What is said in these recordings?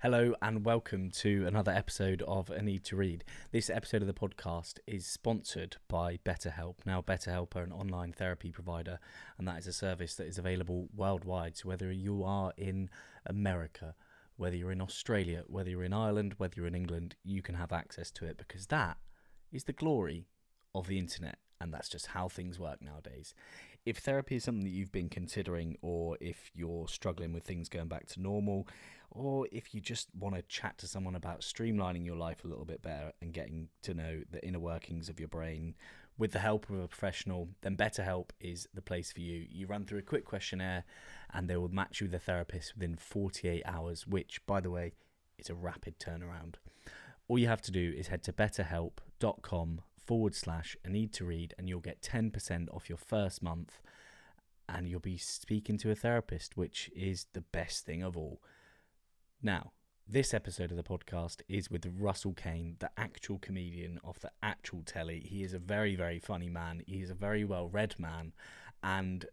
Hello and welcome to another episode of A Need to Read. This episode of the podcast is sponsored by BetterHelp. Now, BetterHelp are an online therapy provider, and that is a service that is available worldwide. So, whether you are in America, whether you're in Australia, whether you're in Ireland, whether you're in England, you can have access to it because that is the glory of the internet, and that's just how things work nowadays if therapy is something that you've been considering, or if you're struggling with things going back to normal, or if you just want to chat to someone about streamlining your life a little bit better and getting to know the inner workings of your brain with the help of a professional, then BetterHelp is the place for you. You run through a quick questionnaire and they will match you with a therapist within 48 hours, which, by the way, is a rapid turnaround. All you have to do is head to betterhelp.com forward slash a need to read and you'll get 10% off your first month and you'll be speaking to a therapist, which is the best thing of all. Now, this episode of the podcast is with Russell Kane, the actual comedian of the actual telly. He is a very, very funny man. He is a very well read man. And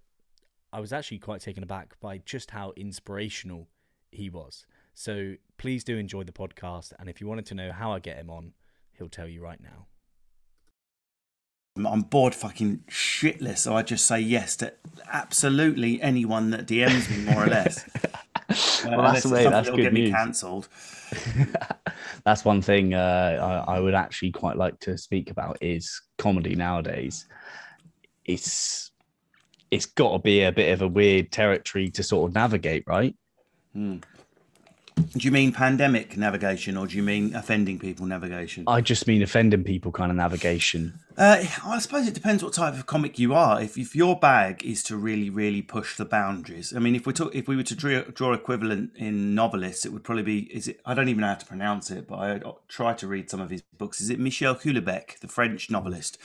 I was actually quite taken aback by just how inspirational he was. So please do enjoy the podcast. And if you wanted to know how I get him on, he'll tell you right now. I'm bored fucking shitless, so I just say yes to absolutely anyone that DMs me, more or less. well, uh, that's, mate, that's good news. Cancelled. that's one thing uh, I, I, would actually quite like to speak about is comedy nowadays. It's it's got to be a bit of a weird territory to sort of navigate, right? Hmm. Do you mean pandemic navigation or do you mean offending people navigation? I just mean offending people kind of navigation. Uh, I suppose it depends what type of comic you are. If, if your bag is to really, really push the boundaries, I mean, if we talk, if we were to draw, draw equivalent in novelists, it would probably be. Is it? I don't even know how to pronounce it, but I try to read some of his books. Is it Michel Houellebecq, the French novelist?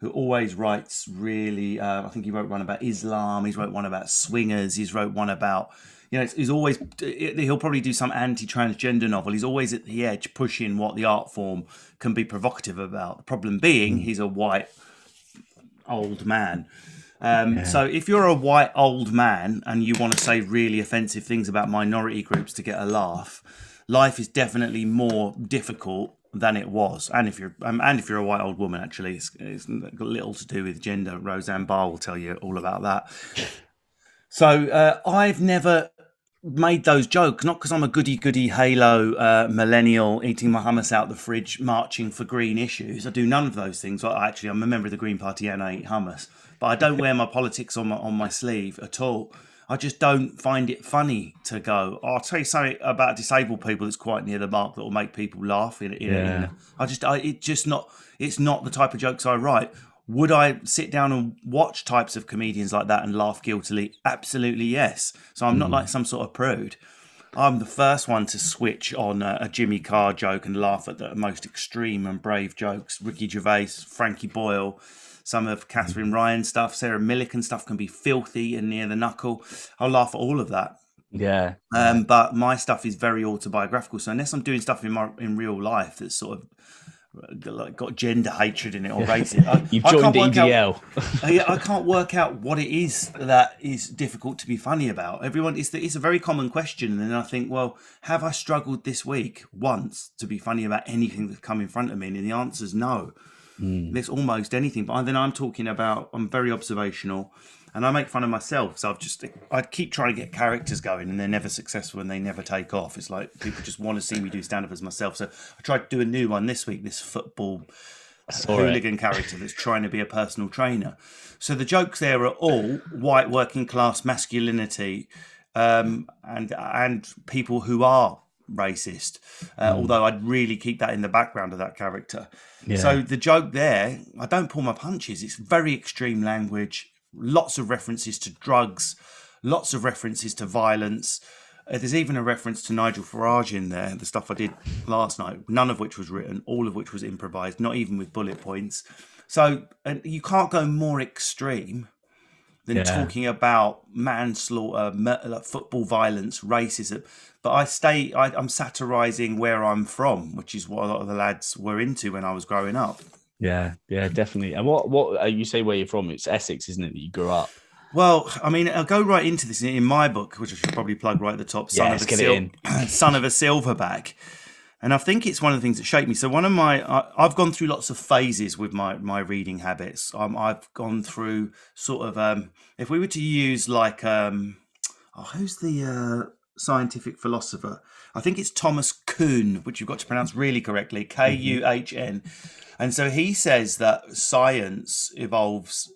who always writes really. Uh, I think he wrote one about Islam. He's wrote one about swingers. He's wrote one about you know, he's always he'll probably do some anti-transgender novel. He's always at the edge, pushing what the art form can be provocative about. The problem being, mm. he's a white old man. Um, yeah. So if you're a white old man and you want to say really offensive things about minority groups to get a laugh, life is definitely more difficult than it was. And if you're um, and if you're a white old woman, actually, it's, it's got little to do with gender. Roseanne Barr will tell you all about that. So uh, I've never made those jokes, not because I'm a goody goody Halo uh, millennial eating my hummus out the fridge, marching for green issues. I do none of those things. Well, actually, I'm a member of the Green Party and I eat hummus, but I don't wear my politics on my on my sleeve at all. I just don't find it funny to go. Oh, I'll tell you something about disabled people that's quite near the mark that will make people laugh. In, in, yeah. in, I just, I, it just not. It's not the type of jokes I write. Would I sit down and watch types of comedians like that and laugh guiltily? Absolutely yes. So I'm mm. not hmm. like some sort of prude. I'm the first one to switch on a, a, Jimmy Carr joke and laugh at the most extreme and brave jokes. Ricky Gervais, Frankie Boyle, some of Katherine hmm. Ryan stuff, Sarah Millican stuff can be filthy and near the knuckle. I'll laugh at all of that. Yeah. Um, but my stuff is very autobiographical. So unless I'm doing stuff in my in real life that's sort of like got gender hatred in it or racism. You've joined EDL. I, I, can't work out what it is that is difficult to be funny about. Everyone, it's, the, it's a very common question, and then I think, well, have I struggled this week once to be funny about anything that's come in front of me? And the answer is no. Mm. There's almost anything, but then I'm talking about. I'm very observational and I make fun of myself. So I've just I keep trying to get characters going, and they're never successful, and they never take off. It's like people just want to see me do stand up as myself. So I tried to do a new one this week. This football hooligan character that's trying to be a personal trainer. So the jokes there are all white working class masculinity, um, and and people who are racist. Uh, mm. Although I'd really keep that in the background of that character. Yeah. So the joke there, I don't pull my punches. It's very extreme language lots of references to drugs, lots of references to violence. Uh, there's even a reference to Nigel Farage in there, the stuff I did last night, none of which was written, all of which was improvised, not even with bullet points. So and you can't go more extreme than yeah. talking about manslaughter, football violence, racism. But I stay, I, I'm satirizing where I'm from, which is what a lot of the lads were into when I was growing up. Yeah, yeah, definitely. And what what uh, you say where you're from? It's Essex, isn't it? That you grew up. Well, I mean, I'll go right into this in my book, which I should probably plug right at the top. Son, yeah, of, a sil- son of a silverback. And I think it's one of the things that shaped me. So one of my, I, have gone through lots of phases with my my reading habits. Um, I've gone through sort of, um, if we were to use like, um, oh, who's the uh, scientific philosopher? I think it's Thomas Kuhn, which you've got to pronounce really correctly, K U H N. And so he says that science evolves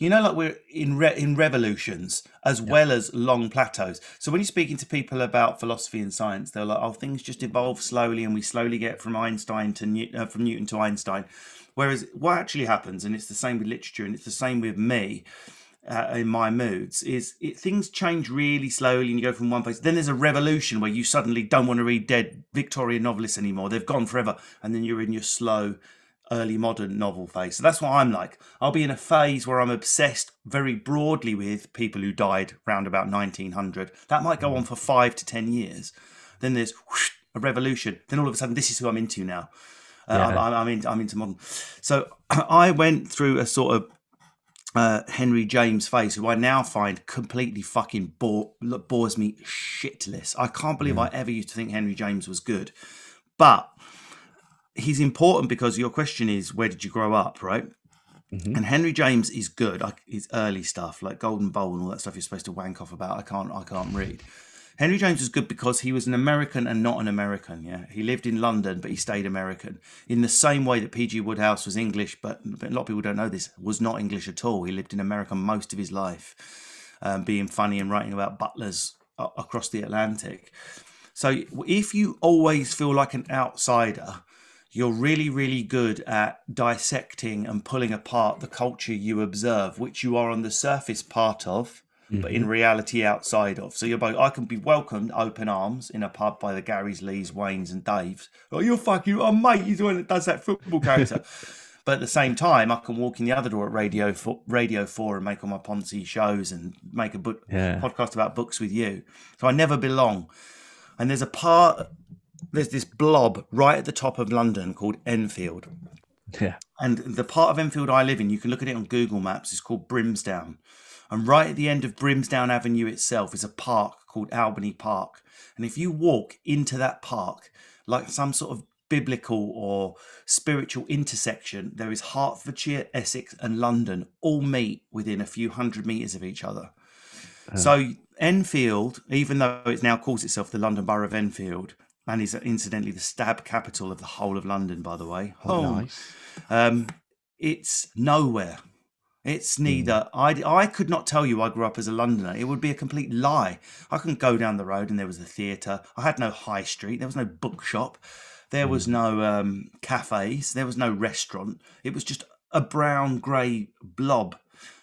you know, like we're in re- in revolutions as yeah. well as long plateaus. So when you're speaking to people about philosophy and science, they're like, "Oh, things just evolve slowly, and we slowly get from Einstein to New- uh, from Newton to Einstein." Whereas what actually happens, and it's the same with literature, and it's the same with me. Uh, in my moods is it, things change really slowly and you go from one place then there's a revolution where you suddenly don't want to read dead victorian novelists anymore they've gone forever and then you're in your slow early modern novel phase. So that's what I'm like. I'll be in a phase where I'm obsessed very broadly with people who died around about 1900. That might go on for five to 10 years. Then there's whoosh, a revolution. Then all of a sudden, this is who I'm into now. Uh, yeah. I'm, I'm, in, I'm into modern. So I went through a sort of uh, Henry James face, who I now find completely fucking bore, bores me shitless. I can't believe mm. I ever used to think Henry James was good. But he's important because your question is where did you grow up, right? Mm-hmm. And Henry James is good. I, his early stuff, like Golden Bowl and all that stuff, you're supposed to wank off about. I can't. I can't read. Henry James was good because he was an American and not an American. Yeah, he lived in London, but he stayed American. In the same way that P.G. Wodehouse was English, but a lot of people don't know this, was not English at all. He lived in America most of his life, um, being funny and writing about butlers across the Atlantic. So if you always feel like an outsider, you're really, really good at dissecting and pulling apart the culture you observe, which you are on the surface part of, mm-hmm. but in mm-hmm. reality outside of. So you're both, I can be welcomed open arms in a pub by the Garys, Lees, Waynes, and Daves. Oh, you're fucking, oh, mate, you're the one that does that football character. but at the same time, I can walk in the other door at Radio for, Radio Four and make all my Ponzi shows and make a book yeah. podcast about books with you. So I never belong. And there's a part there's this blob right at the top of London called Enfield. Yeah. And the part of Enfield I live in, you can look at it on Google Maps, it's called Brimsdown. And right at the end of Brimsdown Avenue itself is a park called Albany Park. And if you walk into that park, like some sort of biblical or spiritual intersection, there is Hertfordshire, Essex, and London all meet within a few hundred metres of each other. Oh. So Enfield, even though it now calls itself the London Borough of Enfield, and is incidentally the stab capital of the whole of London, by the way. Oh, nice. Um, it's nowhere. It's hmm. neither. Mm. I, I could not tell you I grew up as a Londoner. It would be a complete lie. I couldn't go down the road and there was a theatre. I had no high street. There was no bookshop. There mm. was hmm. no um, cafes. There was no restaurant. It was just a brown grey blob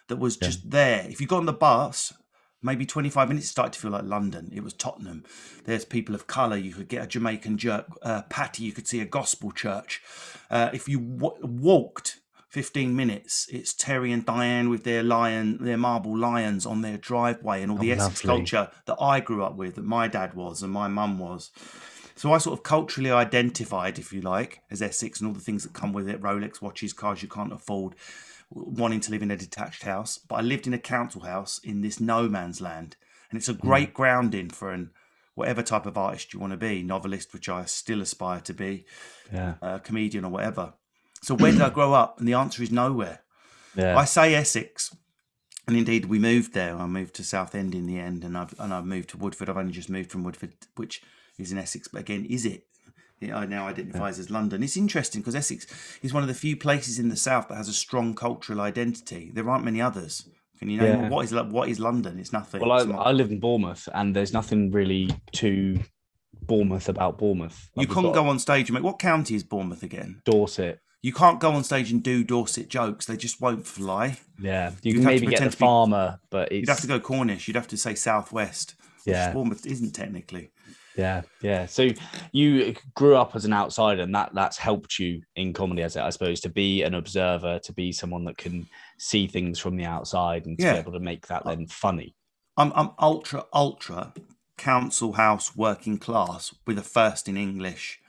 that was yeah. just there. If you got on the bus, maybe 25 minutes, it started to feel like London. It was Tottenham. There's people of colour. You could get a Jamaican jerk uh, patty. You could see a gospel church. Uh, if you w- walked 15 minutes, it's Terry and Diane with their lion, their marble lions on their driveway, and all oh, the Essex culture that I grew up with, that my dad was and my mum was. So I sort of culturally identified, if you like, as Essex and all the things that come with it Rolex watches, cars you can't afford wanting to live in a detached house, but I lived in a council house in this no man's land, and it's a hmm. great mm. grounding for an whatever type of artist you want to be, novelist, which I still aspire to be, yeah, uh, comedian or whatever. So where did I grow up? And the answer is nowhere. Yeah. I say Essex, and indeed we moved there. I moved to Southend in the end, and I've and I've moved to Woodford. I've only just moved from Woodford, which is in Essex. But again, is it? it now identifies yeah. as London. It's interesting because Essex is one of the few places in the south that has a strong cultural identity. There aren't many others. Can you know yeah. what is what is London? It's nothing. Well, it's I, I, live in Bournemouth, and there's nothing really to Bournemouth about Bournemouth. Like you can't go on stage and make. What county is Bournemouth again? Dorset. You can't go on stage and do Dorset jokes; they just won't fly. Yeah, you can maybe get the farmer, be, but you'd have to go Cornish. You'd have to say Southwest. Yeah, Bournemouth isn't technically. Yeah, yeah. So you grew up as an outsider, and that that's helped you in comedy, as I suppose, to be an observer, to be someone that can see things from the outside, and to yeah. be able to make that then funny. I'm I'm ultra ultra council house working class with a first in English,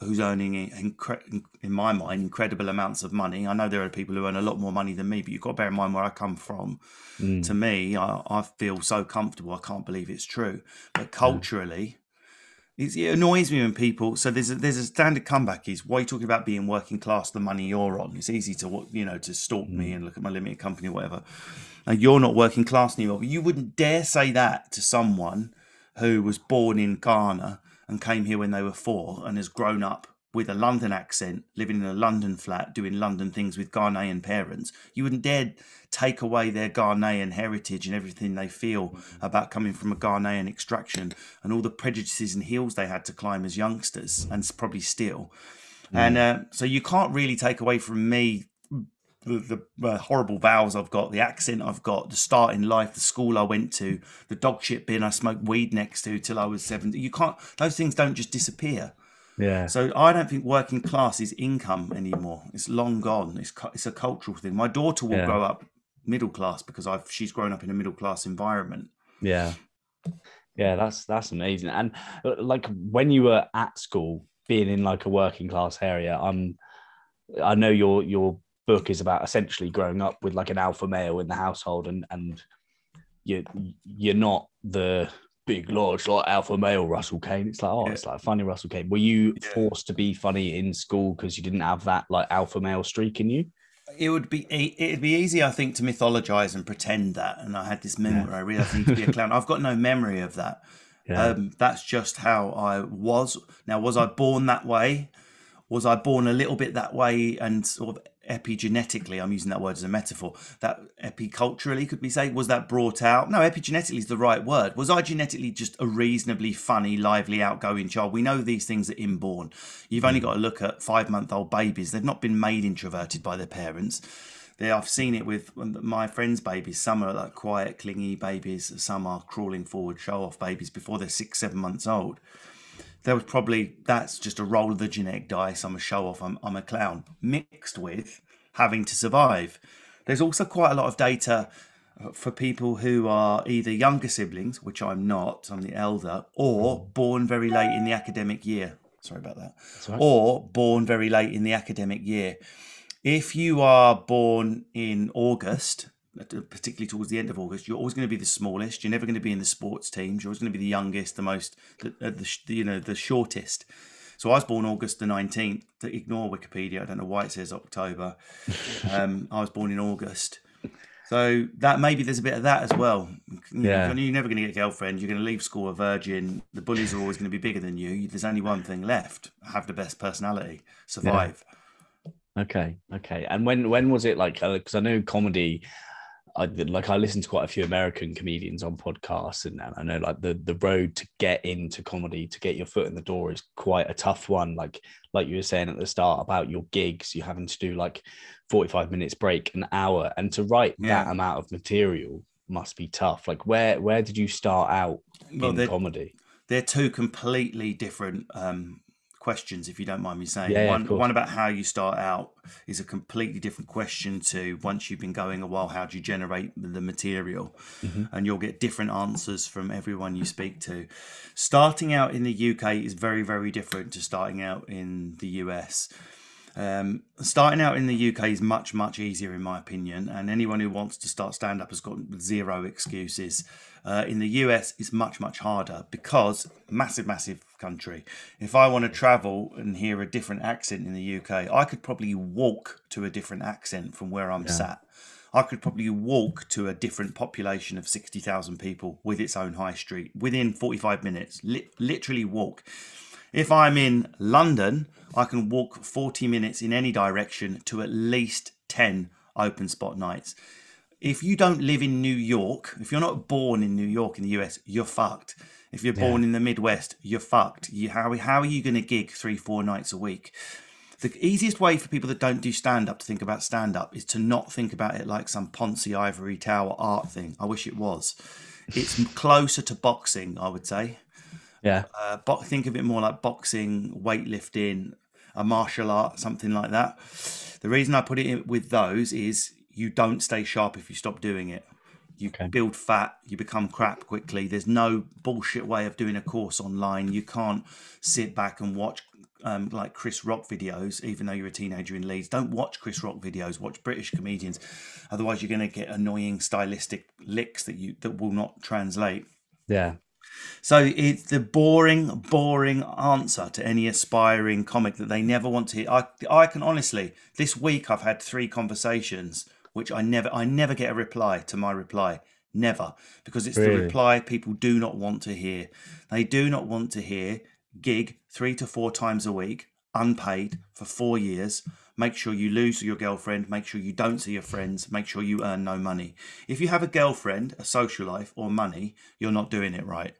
who's earning incre- in my mind incredible amounts of money. I know there are people who earn a lot more money than me, but you've got to bear in mind where I come from. Mm. To me, I, I, feel so comfortable. I can't believe it's true. But culturally, it annoys me when people. So there's a, there's a standard comeback is why are you talking about being working class? The money you're on. It's easy to you know to stalk mm. me and look at my limited company or whatever. And you're not working class anymore. But you wouldn't dare say that to someone who was born in Ghana and came here when they were four and has grown up with a London accent, living in a London flat, doing London things with Ghanaian parents, you wouldn't dare take away their Ghanaian heritage and everything they feel about coming from a Ghanaian extraction and all the prejudices and hills they had to climb as youngsters and probably still. Mm. And uh, so you can't really take away from me the, the uh, horrible vowels I've got, the accent I've got, the start in life, the school I went to, the dog shit bin I smoked weed next to till I was 70. You can't, those things don't just disappear. Yeah. So I don't think working class is income anymore. It's long gone. It's it's a cultural thing. My daughter will yeah. grow up middle class because I've she's grown up in a middle class environment. Yeah. Yeah, that's that's amazing. And uh, like when you were at school, being in like a working class area, I'm I know your your book is about essentially growing up with like an alpha male in the household and and you you're not the big large like alpha male Russell Kane. It's like oh, yeah. it's like funny Russell Kane. Were you yeah. forced to be funny in school because you didn't have that like alpha male streak in you? It would be it'd be easy, I think, to mythologize and pretend that. And I had this memory. Yeah. I realized I need to be a clown. I've got no memory of that. Um, that's just how I was. Now, was I born that way? Was I born a little bit that way and sort of epigenetically, I'm using that word as a metaphor, that epiculturally, could we say, was that brought out? No, epigenetically is the right word. Was I genetically just a reasonably funny, lively, outgoing child? We know these things are inborn. You've only hmm. got to look at five month old babies. They've not been made introverted by their parents. They, I've seen it with my friends' babies. Some are like quiet, clingy babies. Some are crawling forward, show off babies before they're six, seven months old there was probably that's just a roll of the genetic dice. I'm a show off. I'm, I'm a clown mixed with having to survive. There's also quite a lot of data uh, for people who are either younger siblings, which I'm not, I'm the elder, or born very late in the academic year. Sorry about that. Right. Or born very late in the academic year. If you are born in August, particularly towards the end of August, you're always going to be the smallest. You're never going to be in the sports teams. You're always going to be the youngest, the most, the, uh, the you know, the shortest. So I was born August the 19th. Ignore Wikipedia. I don't know why it says October. Um, I was born in August. So that maybe there's a bit of that as well. Yeah. You're never going to get a girlfriend. You're going to leave school a virgin. The bullies are always going to be bigger than you. There's only one thing left: have the best personality, survive. Yeah. Okay, okay. And when when was it like? Because uh, I know comedy I like I listen to quite a few American comedians on podcasts, and, and I know like the the road to get into comedy, to get your foot in the door, is quite a tough one. Like like you were saying at the start about your gigs, you having to do like forty five minutes break, an hour, and to write yeah. that amount of material must be tough. Like where where did you start out well, in comedy? They're two completely different um, questions, if you don't mind me saying. Yeah, one, one about how you start out is a completely different question to once you've been going a while, how do you generate the material? Mm-hmm. And you'll get different answers from everyone you speak to. Starting out in the UK is very, very different to starting out in the US. Um, starting out in the UK is much, much easier, in my opinion. And anyone who wants to start stand up has got zero excuses. Uh, in the US, it's much, much harder because massive, massive country. If I want to travel and hear a different accent in the UK, I could probably walk to a different accent from where I'm yeah. sat. I could probably walk to a different population of 60,000 people with its own high street within 45 minutes, li- literally walk. If I'm in London, I can walk 40 minutes in any direction to at least 10 open spot nights. If you don't live in New York, if you're not born in New York in the US, you're fucked. If you're born yeah. in the Midwest, you're fucked. You, how, how are you going to gig three, four nights a week? The easiest way for people that don't do stand up to think about stand up is to not think about it like some Ponzi ivory tower art thing. I wish it was. It's closer to boxing, I would say. Yeah. Uh, but think of it more like boxing, weightlifting, a martial art, something like that. The reason I put it in with those is you don't stay sharp if you stop doing it. You okay. build fat, you become crap quickly. There's no bullshit way of doing a course online. You can't sit back and watch um, like Chris Rock videos, even though you're a teenager in Leeds. Don't watch Chris Rock videos. Watch British comedians. Otherwise, you're going to get annoying stylistic licks that you that will not translate. Yeah. So it's the boring, boring answer to any aspiring comic that they never want to hear. I, I can honestly, this week I've had three conversations which I never, I never get a reply to my reply. Never, because it's Really? the reply people do not want to hear. They do not want to hear gig three to four times a week, unpaid for four years. Make sure you lose your girlfriend. Make sure you don't see your friends. Make sure you earn no money. If you have a girlfriend, a social life, or money, you're not doing it right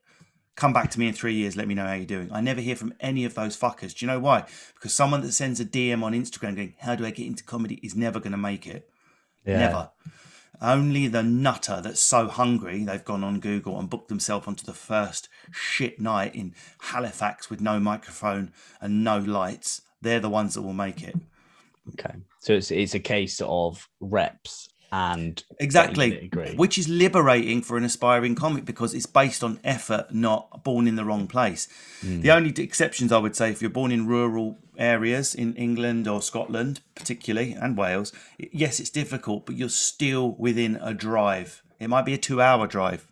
come back to me in three years, let me know how you're doing. I never hear from any of those fuckers. Do you know why? Because someone that sends a DM on Instagram going, How do I get into comedy is never going to make it. Yeah. Never. Only the nutter that's so hungry they've gone on Google and booked themselves onto the first shit night in Halifax with no microphone and no lights. They're the ones that will make it. Okay. So it's it's a case of reps and Exactly. getting the nitty-gritty. Which is liberating for an aspiring comic because it's based on effort, not born in the wrong place. Hmm. The only exceptions I would say, if you're born in rural areas in England or Scotland, particularly, and Wales, yes, it's difficult, but you're still within a drive. It might be a two hour drive,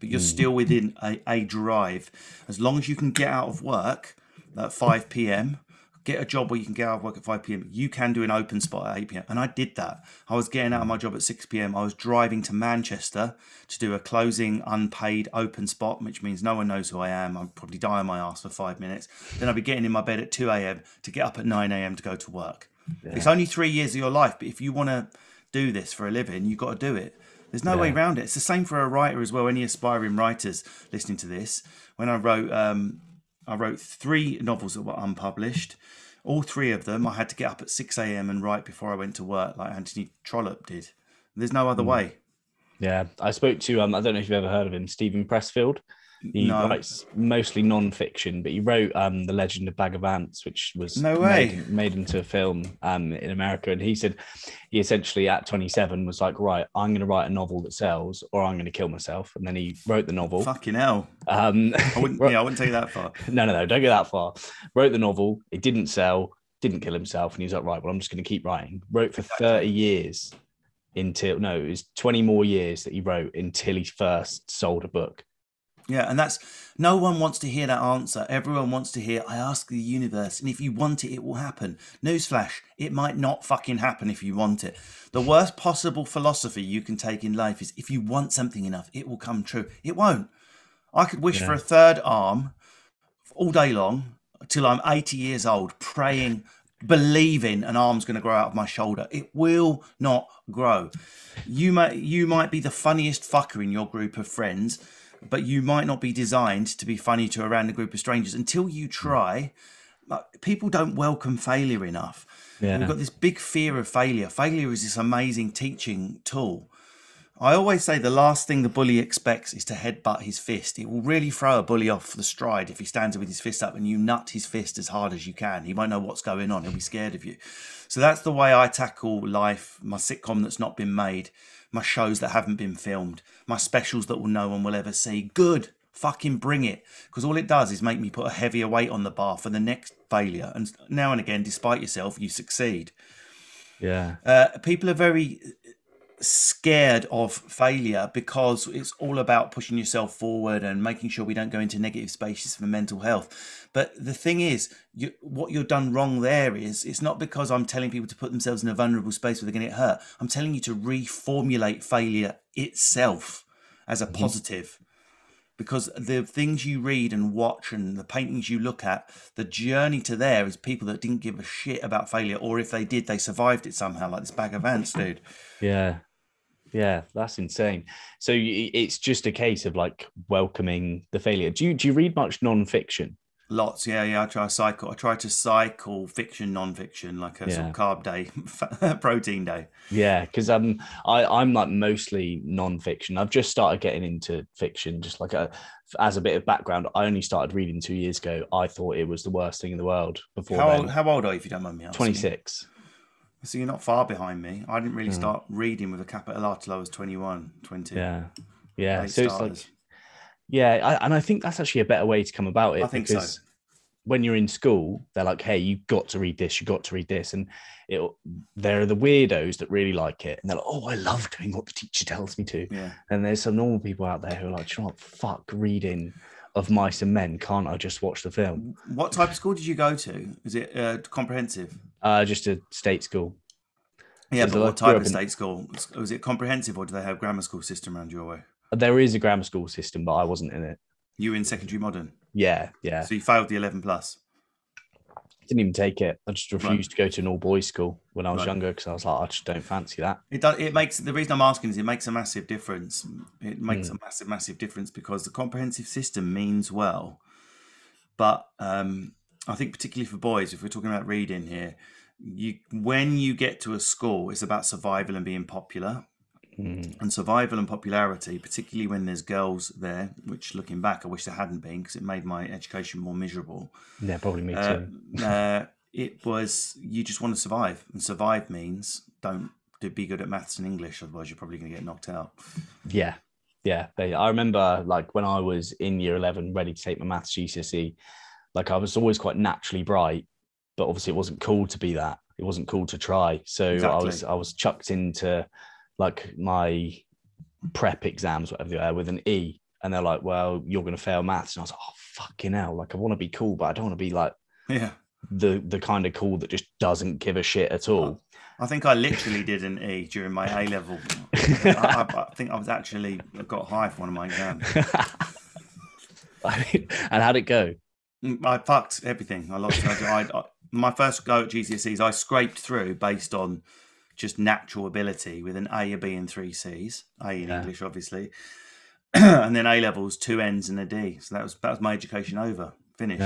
but you're hmm. still within a, a drive. As long as you can get out of work at 5 p.m., get a job where you can get out of work at 5 p.m. You can do an open spot at 8 p.m. And I did that. I was getting out of my job at 6 p.m. I was driving to Manchester to do a closing unpaid open spot, which means no one knows who I am. I'll probably die on my ass for five minutes. Then I'd be getting in my bed at 2 a.m. to get up at 9 a.m. to go to work. It's only three years of your life, but if you want to do this for a living, you've got to do it. There's no way Yeah. around it. It's the same for a writer as well. Any aspiring writers listening to this, when I wrote, um, I wrote three novels that were unpublished. All three of them, I had to get up at 6 a.m. and write before I went to work, like Anthony Trollope did. There's no other way. Yeah, I spoke to um, I don't know if you've ever heard of him, Steven Pressfield. He No. writes mostly non-fiction, but he wrote um, the Legend of Bagger Vance, which was No way. made, made into a film um, in America. And he said he essentially at 27 was like, right, I'm going to write a novel that sells, or I'm going to kill myself. And then he wrote the novel. Fucking hell. Um, I wouldn't, yeah, I wouldn't take that far. no, no, no, don't go that far. Wrote the novel, it didn't sell, didn't kill himself, and he's like, right, well, I'm just going to keep writing. Wrote for 30 years until no, it was 20 more years that he wrote until he first sold a book. Yeah, and that's no one wants to hear that answer. Everyone wants to hear, I ask the universe, and if you want it, it will happen. Newsflash, it might not fucking happen if you want it. The worst possible philosophy you can take in life is if you want something enough, it will come true. It won't. I could wish for a third arm all day long till I'm 80 years old, praying, believing an arm's going to grow out of my shoulder. It will not grow. You might you might be the funniest fucker in your group of friends, but you might not be designed to be funny to a random group of strangers until you hmm. try. People don't welcome failure enough. Yeah. We've got this big fear of failure. Failure is this amazing teaching tool. I always say the last thing the bully expects is to headbutt his fist. It will really throw a bully off the stride if he stands with his fist up and you nut his fist as hard as you can. He won't know what's going on. He'll be scared of you. So that's the way I tackle life, my sitcom that's not been made, my shows that haven't been filmed, my specials that will no one will ever see. Good. Fucking bring it. Because all it does is make me put a heavier weight on the bar for the next failure. And now and again, despite yourself, you succeed. Yeah. Uh, people are very scared of failure because it's all about pushing yourself forward and making sure we don't go into negative spaces for mental health. But the thing is, you, what you're done wrong there is it's not because I'm telling people to put themselves in a vulnerable space where they're going to get hurt. I'm telling you to reformulate failure itself as a mm-hmm. positive because the things you read and watch and the paintings you look at, the journey to there is people that didn't give a shit about failure, or if they did, they survived it somehow, like this bag of ants, dude. Yeah. Yeah, that's insane. So it's just a case of like welcoming the failure. Do you do you read much non-fiction? Lots, yeah, yeah. I try to cycle. I try to cycle fiction, non-fiction, like a sort of carb day, protein day. Yeah, because um, I I'm like mostly non-fiction. I've just started getting into fiction, just like a as a bit of background. I only started reading two years ago. I thought it was the worst thing in the world. Before How then, old? How old are you, if you don't mind me asking? twenty six. So you're not far behind me. I didn't really Mm. start reading with a capital R till I was 21, 20. Yeah, yeah. Late so it's like, yeah, I, and I think that's actually a better way to come about it. I think so. because when you're in school, they're like, "Hey, you've got to read this. You've got to read this," and it there are the weirdos that really like it, and they're like, "Oh, I love doing what the teacher tells me to." Yeah. And there's some normal people out there who are like, "Do "You know what? Fuck reading of mice and men. Can't I just watch the film?" What type of school did you go to? Is it uh, comprehensive? Uh, just a state school. Yeah, but what type of in- state school? Was it comprehensive, or do they have grammar school system around your way? There is a grammar school system, but I wasn't in it. You were in secondary modern, Yeah, yeah. so you failed the eleven plus. Didn't even take it. I just refused to go to an all boys school when I was Right. younger because I was like, I just don't fancy that. It does. It makes the reason I'm asking is it makes a massive difference. It makes Hmm. a massive, massive difference because the comprehensive system means well, but um, I think particularly for boys, if we're talking about reading here, you when you get to a school, it's about survival and being popular. Mm. And survival and popularity, particularly when there's girls there, which looking back, I wish there hadn't been because it made my education more miserable. Yeah, probably me Uh, too. uh, it was you just want to survive, and survive means don't do be good at maths and English, otherwise you're probably going to get knocked out. Yeah, yeah. I remember like when I was in year eleven, ready to take my maths GCSE. Like I was always quite naturally bright, but obviously it wasn't cool to be that. It wasn't cool to try. So I was I was chucked into like my prep exams, whatever they are, with an E, and they're like, "Well, you're going to fail maths," and I was like, "Oh fucking hell!" Like I want to be cool, but I don't want to be like Yeah, the the kind of cool that just doesn't give a shit at all. I think I literally did an E during my A level. I, I, I think I was actually I got high for one of my exams. And how'd it go? Mm, I fucked everything. I lost. I, my first go at GCSEs, I scraped through based on just natural ability with an A, a B, and three C's. A in Yeah. English, obviously, and then A levels, two N's and a D. So that was that was my education over, finished.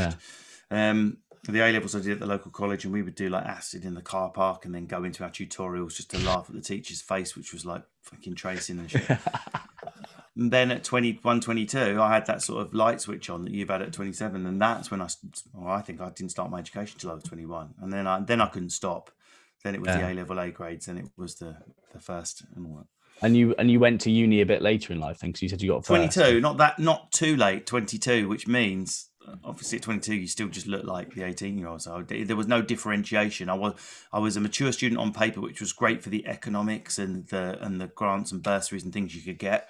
Yeah. Um, the A levels I did at the local college, and we would do like acid in the car park, and then go into our tutorials just to laugh at the teacher's face, which was like fucking tracing and shit. And then at 21, 22, I had that sort of light switch on that you've had at 27. And that's when I, well, I think I didn't start my education until I was 21. And then I, then I couldn't stop. Then it was the A level A grades. and it was the, the first and all that. And you and you went to uni a bit later in life, because you said you got 22, not that, not too late, 22, which means uh, obviously at 22, you still just look like the 18 year old. So there was no differentiation. I was, I was a mature student on paper, which was great for the economics and the, and the grants and bursaries and things you could get.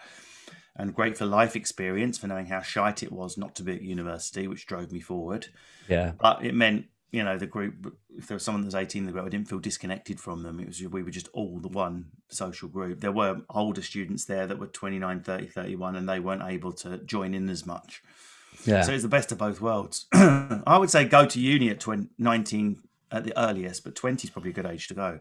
and great for life experience for knowing how shite it was not to be at university, which drove me forward. Yeah, But it meant, you know, the group, if there was someone that was 18 in the group, I didn't feel disconnected from them. It was, we were just all the one social group. There were older students there that were 29, 30, 31, and they weren't able to join in as much. yeah, So it's the best of both worlds. I would say go to uni at 20, 19 at the earliest, but 20 is probably a good age to go.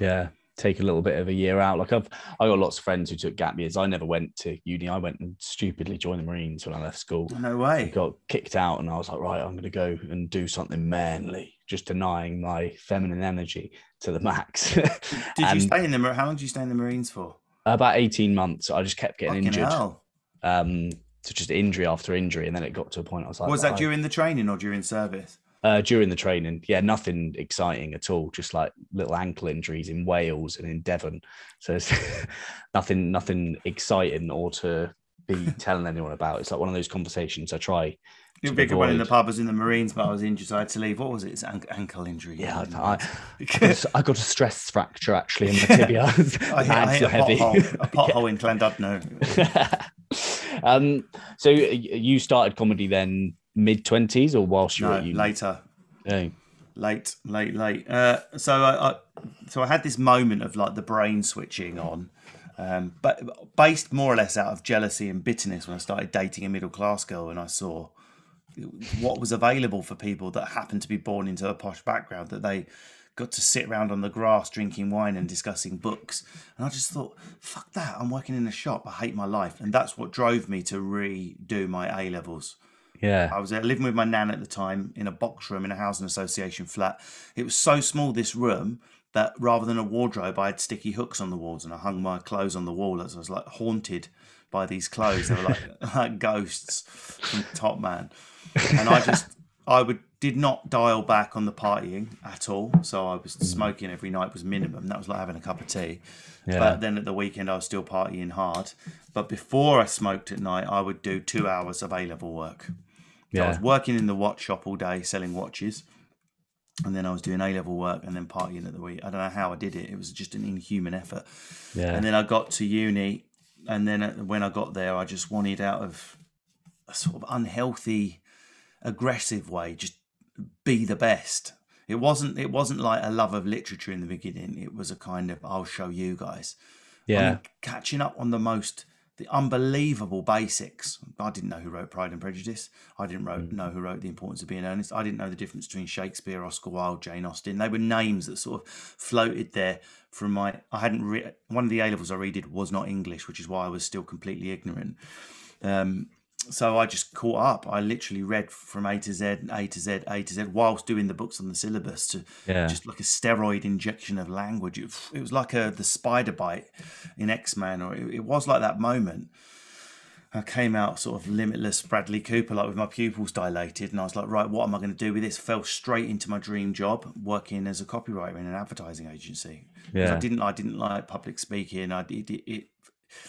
yeah. Take a little bit of a year out. Like I've, I got lots of friends who took gap years. I never went to uni. I went and stupidly joined the Marines when I left school. No I way. got kicked out, and I was like, right, I'm going to go and do something manly, just denying my feminine energy to the max. Did you stay in the Mar- How long did you stay in the Marines for? About 18 months, I just kept getting Fucking injured. hell. Um, so just injury after injury, and then it got to a point I was like, Was that during the training or during service? Uh, during the training? Yeah, nothing exciting at all. Just like little ankle injuries in Wales and in Devon. So it's nothing, nothing exciting or to be telling anyone about. It's like one of those conversations I try. The bigger one in the pub was in the Marines, but I was injured, so I had to leave. What was it? It's an- ankle injury. Yeah, I, I, I, got a, I got a stress fracture actually in my tibia. I hit, I hit a heavy. pothole, a pothole in Llandudno. um, so you started comedy then mid twenties or whilst you were at uni? later, Oh, late, late, late. Uh, so I, I, so I had this moment of like the brain switching on, um, but based more or less out of jealousy and bitterness when I started dating a middle class girl and I saw what was available for people that happened to be born into a posh background that they got to sit around on the grass drinking wine and discussing books. And i just thought fuck that i'm working in a shop. I hate my life. And that's what drove me to redo my a levels yeah. I was living with my nan at the time in a box room in a housing association flat. It was so small, this room, that rather than a wardrobe, I had sticky hooks on the walls and I hung my clothes on the wall as I was like haunted by these clothes. They were like, like ghosts from Top Man. And I just, I would did not dial back on the partying at all. So I was hmm. smoking every night was minimum. That was like having a cup of tea. Yeah. But then at the weekend, I was still partying hard. But before I smoked at night, I would do two hours of A level work. I was working in the watch shop all day selling watches, and then I was doing A level work and then partying at the week. I don't know how I did it. It was just an inhuman effort. Yeah. And then I got to uni, and then when I got there, I just wanted out of a sort of unhealthy, aggressive way, just be the best. It wasn't. It wasn't like a love of literature in the beginning. It was a kind of I'll show you guys. yeah. I'm catching up on the most the unbelievable basics. I didn't know who wrote Pride and Prejudice. I didn't wrote, know who wrote The Importance of Being Earnest. I didn't know the difference between Shakespeare, Oscar Wilde, Jane Austen. They were names that sort of floated there from my. I hadn't read one of the A levels I read was not English, which is why I was still completely ignorant. Um, so I just caught up. I literally read from A to Z, A to Z, A to Z, whilst doing the books on the syllabus to Yeah. just like a steroid injection of language. It, it was like a the spider bite in X Men, or it, it was like that moment. I came out sort of limitless Bradley Cooper, like with my pupils dilated, and I was like, right, what am I going to do with this? Fell straight into my dream job, working as a copywriter in an advertising agency. Yeah. I didn't, I didn't like public speaking. I did it, it.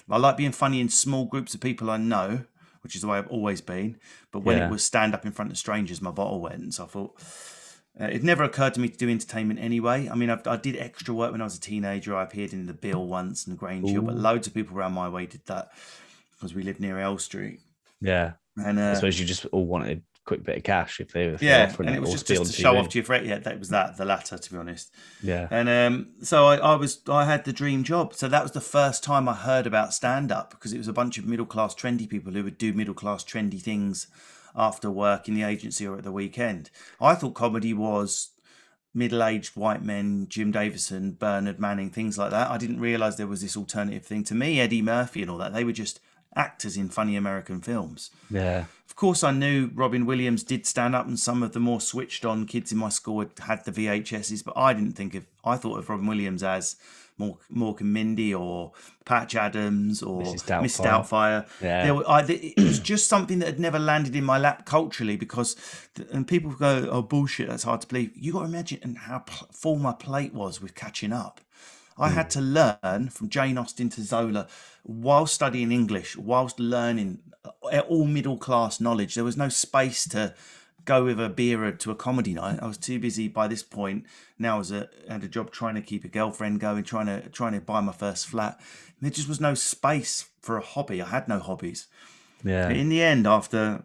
I like being funny in small groups of people I know, which is the way I've always been. But when Yeah. it was stand up in front of strangers, my bottle went. So I thought, uh, it never occurred to me to do entertainment anyway. I mean, I've, I did extra work when I was a teenager. I appeared in the Bill once and the Grange Hill, but loads of people around my way did that because we lived near Elstree. Yeah. And I uh, suppose you just all wanted quick bit of cash if they were yeah, and it was just, just to show TV. off to your friend. Yeah, that was that the latter, to be honest. Yeah. And um, so I, I was I had the dream job. So that was the first time I heard about stand up because it was a bunch of middle class trendy people who would do middle class trendy things after work in the agency or at the weekend. I thought comedy was middle aged white men, Jim Davidson, Bernard Manning, things like that. I didn't realize there was this alternative thing. To me, Eddie Murphy and all that, they were just actors in funny American films. Yeah. Of course, I knew Robin Williams did stand up, and some of the more switched on kids in my school had, had the VHSs, but I didn't think of. I thought of Robin Williams as Mork, Mork and Mindy or Patch Adams or Mrs. Miss Doubtfire. Doubtfire. Yeah. There were, I, it was just something that had never landed in my lap culturally because, and people go, "Oh bullshit, that's hard to believe." You got to imagine and how full my plate was with catching up. I had to learn from Jane Austen to Zola while studying English, whilst learning uh, all middle class knowledge. There was no space to go with a beer to a comedy night. I was too busy by this point. Now as a had a job trying to keep a girlfriend going, trying to trying to buy my first flat. There just was no space for a hobby. I had no hobbies. Yeah. In the end, after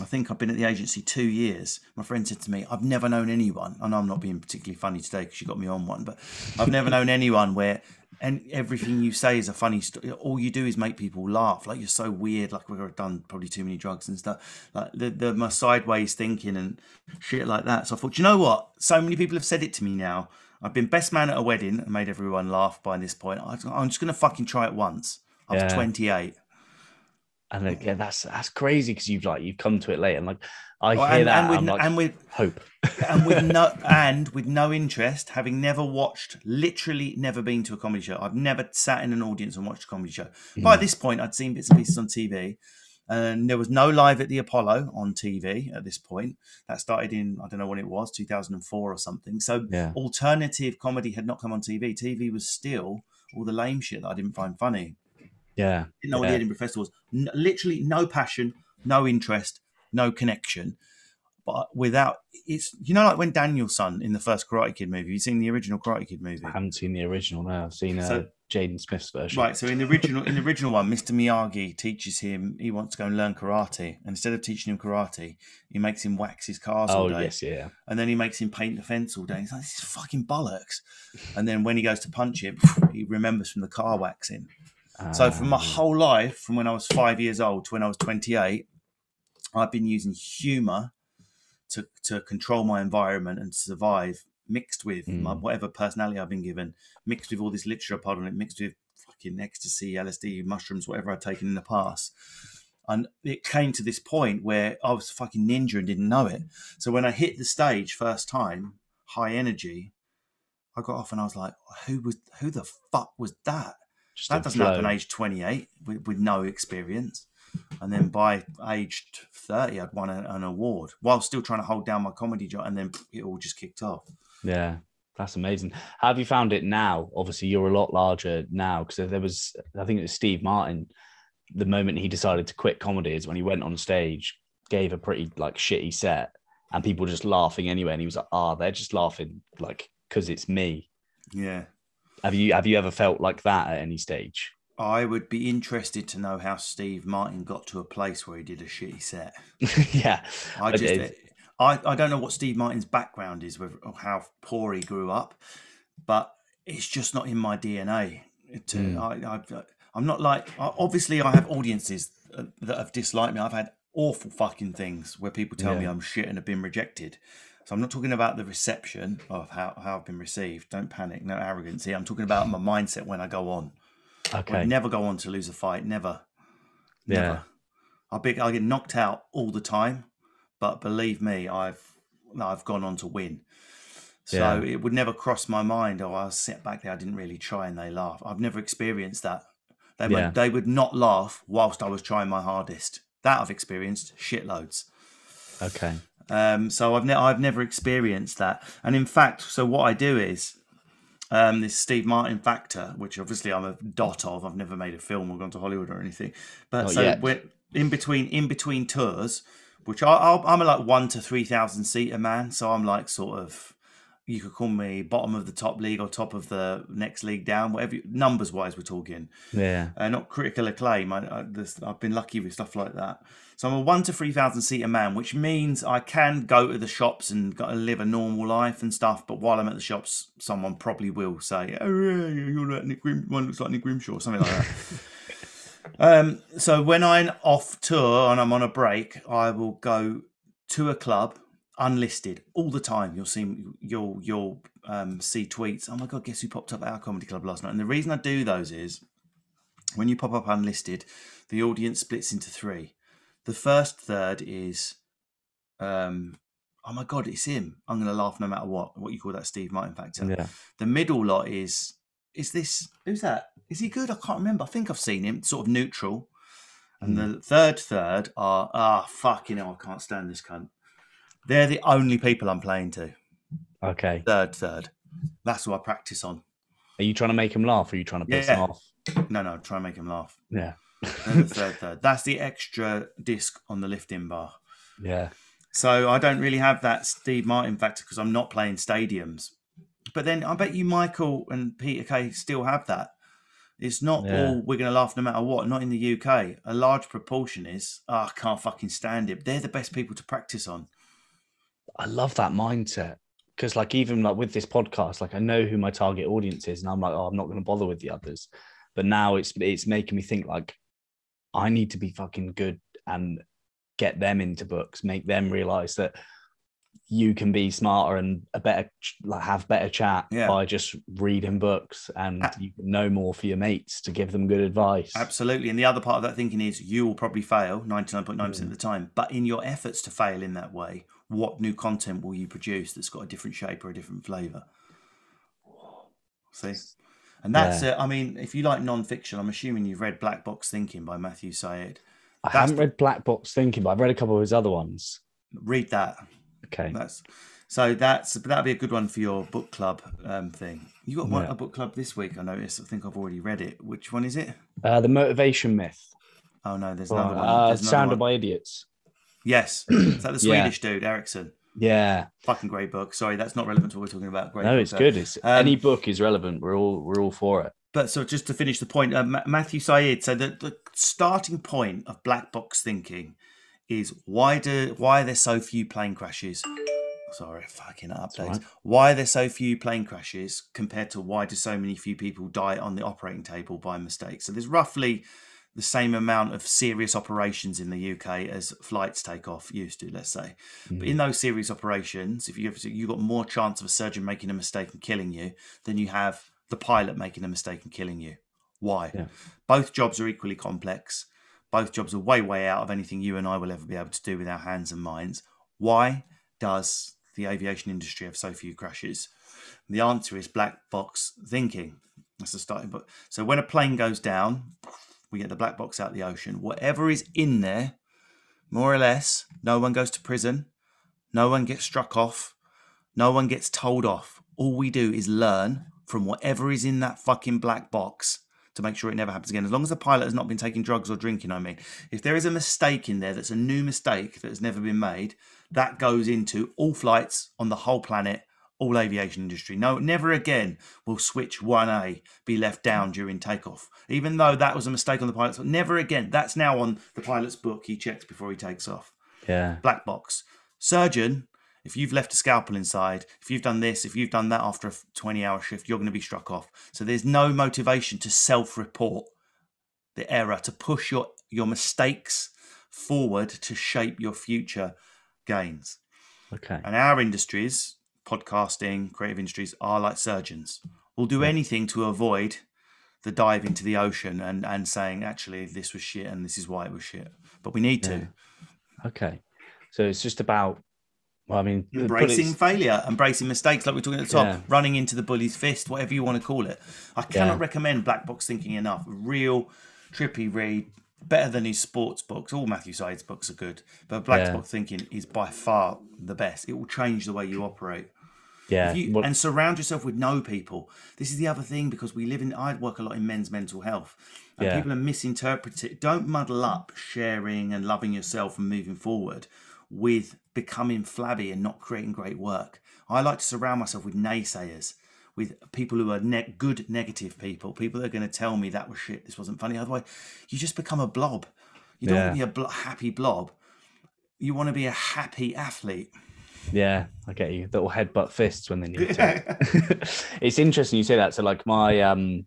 I think I've been at the agency two years, my friend said to me, I've never known anyone, I know I'm not being particularly funny today because you got me on one, but I've never known anyone where and everything you say is a funny story. All you do is make people laugh. Like you're so weird. Like we've done probably too many drugs and stuff. Like the, the my sideways thinking and shit like that. So I thought, you know what? So many people have said it to me now. I've been best man at a wedding and made everyone laugh by this point. I, I'm just gonna fucking try it once. I was Yeah. 28. And again, that's that's crazy because you've like you've come to it late and like I Oh, hear and, that and with like and with hope. and with no and with no interest, having never watched, literally never been to a comedy show. I've never sat in an audience and watched a comedy show. By mm. this point, I'd seen bits and pieces on TV, and there was no live at the Apollo on TV at this point. That started in I don't know when it was, two thousand and four or something. So Yeah. alternative comedy had not come on TV. TV was still all the lame shit that I didn't find funny. Yeah. Didn't know what the Edinburgh Festival was. N- literally no passion, no interest, no connection. But without it's you know like when Daniel-san in the first Karate Kid movie. You seen the original Karate Kid movie? I haven't seen the original now. I've seen uh, So- Jaden Smith's version. Right, so in the original in the original one, Mr. Miyagi teaches him he wants to go and learn karate, and instead of teaching him karate, he makes him wax his cars all Oh day, yes, yeah. and then he makes him paint the fence all day. He's like, "This is fucking bollocks." And then when he goes to punch him, he remembers from the car waxing. So for my Ah, whole life, from when I was five years old to when I was 28, I've been using humour to, to control my environment and survive, mixed with my, Mm. whatever personality I've been given, mixed with all this literature I put on it, mixed with fucking ecstasy, LSD, mushrooms, whatever I'd taken in the past. And it came to this point where I was a fucking ninja and didn't know it. So when I hit the stage first time, high energy, I got off and I was like, who was who the fuck was that? Just that doesn't happen flow. age 28 with, with no experience and then by age 30 i'd won a, an award while still trying to hold down my comedy job and then it all just kicked off Yeah, that's amazing. How have you found it now? Obviously, you're a lot larger now because there was, I think it was Steve Martin. The moment he decided to quit comedy is when he went on stage gave a pretty like shitty set, and people were just laughing anyway. And he was like, "Ah, they're just laughing like because it's me." Yeah. Have you have you ever felt like that at any stage? I would be interested to know how Steve Martin got to a place where he did a shitty set. yeah, I just, it- I, I don't know what Steve Martin's background is with or how poor he grew up, but it's just not in my DNA. To Mm. I, I, I'm not like obviously I have audiences that have disliked me. I've had awful fucking things where people tell me I'm shit and have been rejected. So I'm not talking about the reception of how, how I've been received. Don't panic, no arrogance here. I'm talking about my mindset when I go on. I okay, would never go on to lose a fight. Never. Yeah. Never. I be I get knocked out all the time, but believe me, I've I've gone on to win. So Yeah. it would never cross my mind. Oh, I was sat back there. I didn't really try, and they laugh. I've never experienced that. They Yeah. would, they would not laugh whilst I was trying my hardest. That I've experienced shitloads. okay, Um, so I've ne- I've never experienced that, and in fact, so what I do is um, this Steve Martin factor, which obviously I'm a dot of. I've never made a film or gone to Hollywood or anything, but Not so yet. we're in between in between tours, which I, I'll, I'm a like one to three thousand seater man, so I'm like sort of. You could call me bottom of the top league or top of the next league down, whatever numbers wise we're talking yeah, uh, not critical acclaim. I, I've been lucky with stuff like that. So I'm a one to three thousand seater man, which means I can go to the shops and go and live a normal life and stuff. But while I'm at the shops, someone probably will say, "Oh, yeah, you're like Nick Grim. One looks like Nick Grimshaw," or something like that. um, so when I'm off tour and I'm on a break, I will go to a club unlisted all the time. You'll see you'll you'll um, see tweets. Oh my god, guess who popped up at our comedy club last night? And the reason I do those is when you pop up unlisted, the audience splits into three. The first third is, um, oh my god, it's him. I'm going to laugh no matter what. What you call that Steve Martin factor. yeah. The middle lot is, is this? Who's that? Is he good? I can't remember. I think I've seen him. Sort of neutral. And the third third are ah fucking hell, I can't stand this cunt. They're the only people I'm playing to. Okay. Third third. That's what I practice on. Are you trying to make him laugh, or are you trying to piss Yeah. him off? No, no, try and make him laugh. Yeah, the third third. That's the extra disc on the lifting bar. yeah, So I don't really have that Steve Martin factor because I'm not playing stadiums. But then I bet you Michael and Peter Kay still have that. It's not Yeah. all we're going to laugh no matter what. Not in the UK. A large proportion is, oh, I can't fucking stand it. They're the best people to practice on. I love that mindset because, like, even like with this podcast, like I know who my target audience is, and I'm like, oh, I'm not going to bother with the others. But now it's it's making me think like I need to be fucking good and get them into books, make them realize that you can be smarter and a better like have better chat Yeah. by just reading books and A- you can know more for your mates to give them good advice. Absolutely. And the other part of that thinking is you will probably fail 99.9% of mm. the time. But in your efforts to fail in that way, what new content will you produce that's got a different shape or a different flavour? See? And that's it. I mean, if you like non-fiction, I'm assuming you've read Black Box Thinking by Matthew Syed. I haven't read Black Box Thinking, but I've read a couple of his other ones. Read that. Okay. That's so that's that'd be a good one for your book club um, thing. You got one Yeah. a book club this week. I noticed. I think I've already read it. Which one is it? Uh, the Motivation Myth. Oh no, there's another one. uh, another Surrounded one. by Idiots. Yes, is that the Yeah. Swedish dude Erikson? Yeah. Fucking great book. Sorry, that's not relevant to what we're talking about. Great no, book, it's though. good. It's Um, any book is relevant. We're all we're all for it. But so just to finish the point, uh, Ma- Matthew Syed. So the, the starting point of black box thinking is why do why are there so few plane crashes? Sorry, fucking updates. alright. Why are there so few plane crashes compared to why do so many few people die on the operating table by mistake? So there's roughly the same amount of serious operations in the UK as flights take off used to, let's say. But in hmm. those serious operations, if you you got more chance of a surgeon making a mistake and killing you than you have the pilot making a mistake and killing you. Why? Yeah. Both jobs are equally complex. Both jobs are way, way out of anything you and I will ever be able to do with our hands and minds. Why does the aviation industry have so few crashes? The answer is black box thinking. That's the starting point. So when a plane goes down, we get the black box out of the ocean. Whatever is in there, more or less, no one goes to prison, no one gets struck off, no one gets told off. All we do is learn from whatever is in that fucking black box to make sure it never happens again. As long as the pilot has not been taking drugs or drinking, I mean, if there is a mistake in there that's a new mistake that has never been made, that goes into all flights on the whole planet, all aviation industry. No, never again will switch 1A be left down during takeoff, even though that was a mistake on the pilot's. Never again. That's now on the pilot's book. He checks before he takes off. Yeah. Black box. Surgeon, if you've left a scalpel inside, if you've done this, if you've done that after a 20 hour shift, you're going to be struck off. So there's no motivation to self report the error, to push your, your mistakes forward to shape your future gains. Okay. And our industries, podcasting, creative industries, are like surgeons. We'll do anything to avoid the dive into the ocean and, and saying, actually, this was shit and this is why it was shit. But we need to. Okay. So it's just about, well, I mean, Embracing failure, embracing mistakes, like we are talking at the top, Yeah. running into the bully's fist, whatever you want to call it. I cannot Yeah. recommend Black Box Thinking enough. Real trippy read, better than his sports books. All Matthew Syed's books are good, but Black Yeah. Box Thinking is by far the best. It will change the way you operate. Yeah. You, well, and surround yourself with no people. This is the other thing because we live in. I work a lot in men's mental health, and Yeah. people are misinterpreting. Don't muddle up sharing and loving yourself and moving forward with becoming flabby and not creating great work. I like to surround myself with naysayers, with people who are ne- good negative people, people that are going to tell me that was shit, this wasn't funny. Otherwise, you just become a blob. You don't want to be a blo- happy blob. You want to be a happy athlete. Yeah, I get you. Will headbutt fists when they need to. it's interesting you say that. So, like my um,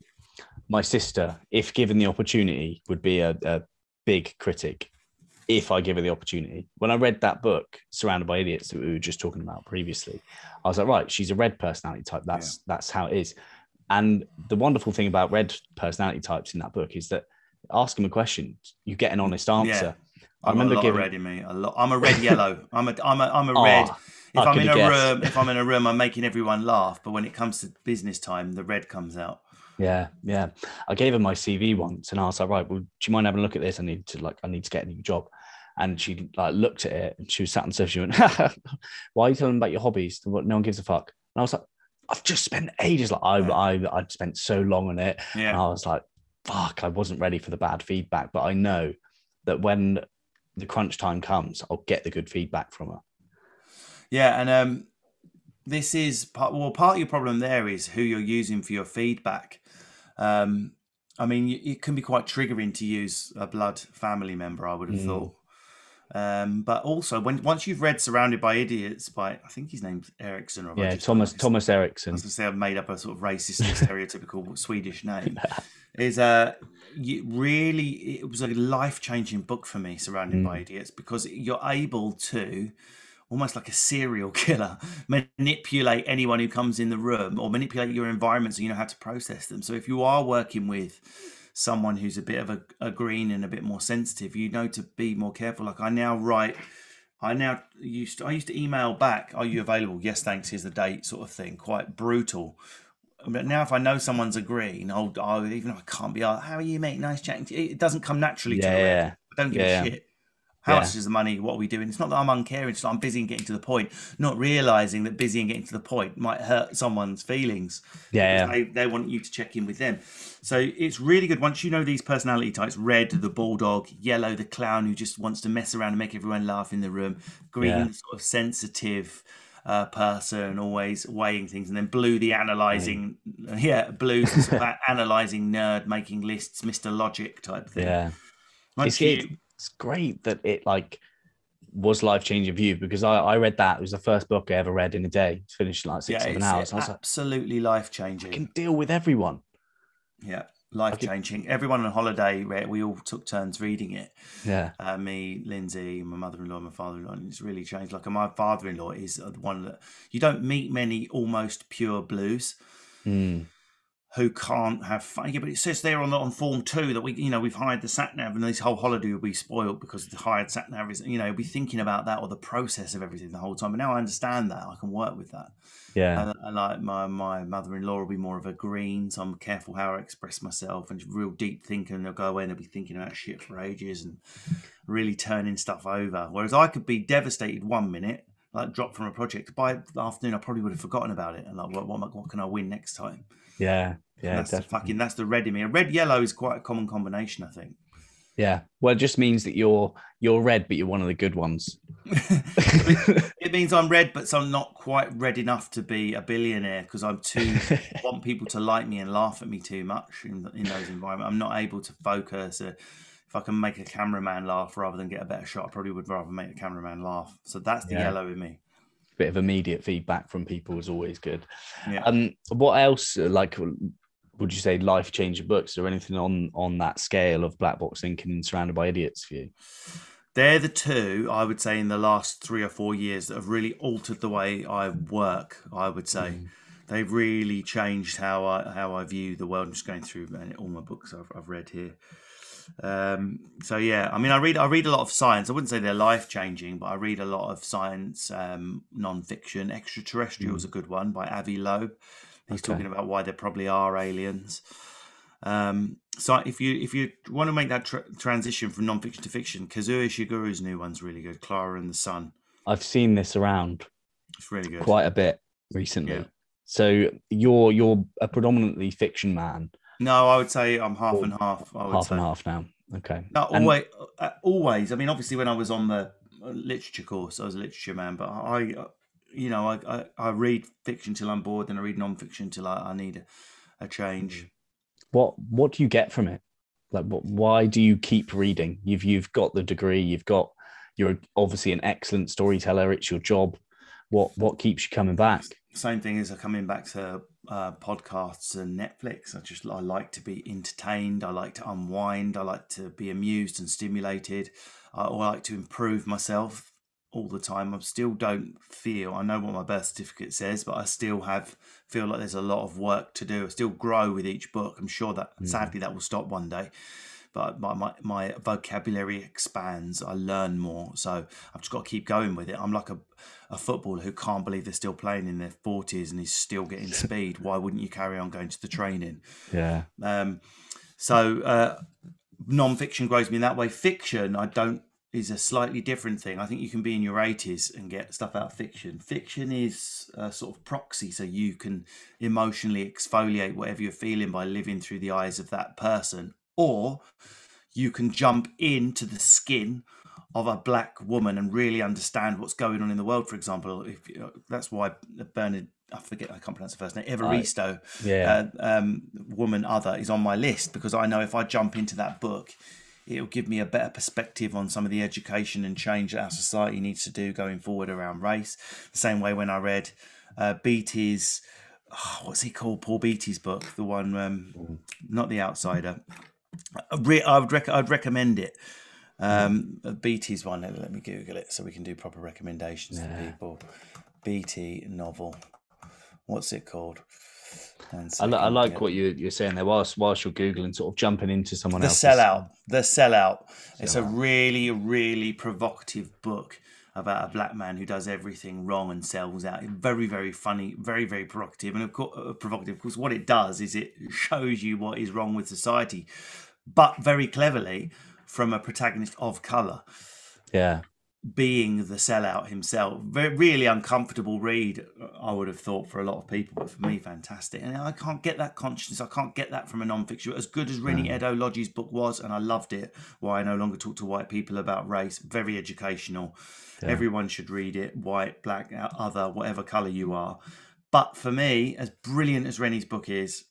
my sister, if given the opportunity, would be a, a big critic. If I give her the opportunity, when I read that book, "Surrounded by Idiots," that we were just talking about previously, I was like, right, she's a red personality type. That's that's how it is. And the wonderful thing about red personality types in that book is that ask them a question, you get an honest answer. I remember a lot giving- of red in me. A lot. I'm a red yellow. I'm a I'm a I'm a Oh, red. If I I'm in a guessed. room, if I'm in a room, I'm making everyone laugh. But when it comes to business time, the red comes out. Yeah, yeah. I gave her my CV once, and I was like, "Right, well, do you mind having a look at this? I need to like, I need to get a new job." And she like looked at it, and she was sat on the sofa. She went, "Why are you telling them about your hobbies? What no one gives a fuck." And I was like, "I've just spent ages. Like, I, Yeah. I, I'd spent so long on it, and Yeah. I was like, fuck, I wasn't ready for the bad feedback. But I know that when the crunch time comes, I'll get the good feedback from her. Yeah, and um, this is part. Well, part of your problem there is who you're using for your feedback. Um, I mean, it can be quite triggering to use a blood family member. I would have Mm. thought. Um, but also, when once you've read "Surrounded by Idiots" by I think his name's Erikson, or Yeah, just- Thomas I Thomas was going to say I've made up a sort of racist, stereotypical Swedish name. Is uh, really it was a life changing book for me, Surrounded by Idiots, because you're able to almost like a serial killer manipulate anyone who comes in the room or manipulate your environment so you know how to process them. So if you are working with someone who's a bit of a, a green and a bit more sensitive, you know to be more careful. Like I now write. I now used to, I used to email back, "Are you available?" Yes, thanks. Here's the date, sort of thing. Quite brutal. But now, if I know someone's a green, I'll, I'll even if I can't be, like, how are you, mate? Nice chatting to you. It doesn't come naturally to Yeah, me. yeah, I don't give yeah, a shit. How Yeah. much is the money? What are we doing? It's not that I'm uncaring. It's that I'm busy and getting to the point. Not realizing that busy and getting to the point might hurt someone's feelings. Yeah, because They, they want you to check in with them. So it's really good once you know these personality types: red, the bulldog; yellow, the clown who just wants to mess around and make everyone laugh in the room; green, Yeah. sort of sensitive uh, person, always weighing things; and then blue, the analyzing. Yeah, blue's the sort of analyzing nerd, making lists, Mister Logic type thing. Yeah. Once It's, you- it's great that it like was life changing for you because I, I read that. It was the first book I ever read in a day. It's finished in like six, yeah, seven hours. It's I was like, absolutely life I changing. can deal with everyone. Yeah, life changing. Everyone on holiday, we we all took turns reading it. Yeah. Uh, me, Lindsay, my mother-in-law, my father-in-law, and it's really changed. Like my father-in-law is the one that you don't meet many almost pure blues Mm. Who can't have fun. Yeah, but it says there on on form two that we, you know, we've hired the sat nav, and this whole holiday will be spoiled because the hired sat nav is, you know, be thinking about that or the process of everything the whole time. But now I understand that I can work with that. Yeah. And, and like my, my mother-in-law will be more of a green, so I'm careful how I express myself and real deep thinking. They'll go away and they'll be thinking about shit for ages and really turning stuff over. Whereas I could be devastated one minute, like dropped from a project. By the afternoon, I probably would have forgotten about it and like, what, what, what can I win next time? Yeah, yeah, that's the fucking that's the red in me. A red yellow is quite a common combination, I think. yeah. Well, it just means that you're you're red, but you're one of the good ones. it means I'm red, but I'm not quite red enough to be a billionaire because I'm too want people to like me and laugh at me too much in, in those environments. I'm not able to focus. Uh, if I can make a cameraman laugh rather than get a better shot, I probably would rather make a cameraman laugh. So that's the Yeah. yellow in me. Bit of immediate feedback from people is always good. Yeah. Um, what else? Like, would you say life changing books or anything on on that scale of black box thinking and surrounded by idiots for you? They're the two I would say in the last three or four years that have really altered the way I work. I would say they've really changed how I how I view the world. I'm just going through uh, all my books I've, I've read here. Um, so yeah, I mean, I read I read a lot of science. I wouldn't say they're life changing, but I read a lot of science um, non-fiction. Extraterrestrial is a good one by Avi Loeb. He's Okay. talking about why there probably are aliens. Um, so if you if you want to make that tr- transition from non-fiction to fiction, Kazuo Ishiguro's new one's really good. Clara and the Sun. I've seen this around It's really good. quite a bit recently. Yeah. So you're you're a predominantly fiction man, No, I would say I'm half and half. I would half say. and half now. Okay. No, And- always, uh, always. I mean, obviously, when I was on the uh, literature course, I was a literature man. But I, uh, you know, I, I, I read fiction till I'm bored, and I read non-fiction till I, I need a, a change. what what do you get from it like what, why do you keep reading you've you've got the degree you've got you're obviously an excellent storyteller it's your job what what keeps you coming back Same thing as coming back to uh, podcasts and Netflix. I just I like to be entertained. I like to unwind. I like to be amused and stimulated. I, I like to improve myself all the time. I still don't feel I know what my birth certificate says, but I still have feel like there's a lot of work to do. I still grow with each book. I'm sure that sadly that will stop one day. But my, my, my vocabulary expands. I learn more. So I've just got to keep going with it. I'm like a, a footballer who can't believe they're still playing in their 40s and is still getting speed. Why wouldn't you carry on going to the training? yeah Um, so uh, non-fiction grows me in that way. Fiction, I don't, is a slightly different thing. I think you can be in your 80s and get stuff out of fiction. Fiction is a sort of proxy, so you can emotionally exfoliate whatever you're feeling by living through the eyes of that person, or you can jump into the skin of a black woman and really understand what's going on in the world. For example, if that's why Bernard, I forget, I can't pronounce the first name, Evaristo yeah uh, um, woman other is on my list because I know if I jump into that book, it'll give me a better perspective on some of the education and change that our society needs to do going forward around race. The same way when I read uh, Beatty's, oh, what's he called? Paul Beatty's book, the one, um, not The Outsider. I, re- I would rec- I'd recommend it. Um, Beatty's one. Let me Google it so we can do proper recommendations to people. Beatty novel. What's it called? I, li- I like what you, you're saying there whilst whilst you're googling sort of jumping into someone else. the sellout the sellout it's a really really provocative book about a black man who does everything wrong and sells out very very funny very very provocative and of course uh, provocative of course what it does is it shows you what is wrong with society but very cleverly from a protagonist of color yeah being the sellout himself. Very, really uncomfortable read, uh, I would have thought for a lot of people, but for me, fantastic. And I can't get that consciousness. I can't get that from a non-fiction. As good as Reni mm. Eddo-Lodge's book was, and I loved it. Why I no longer talk to white people about race. Very educational. Everyone should read it. White, black, other, whatever color you are. But for me, as brilliant as Reni's book is,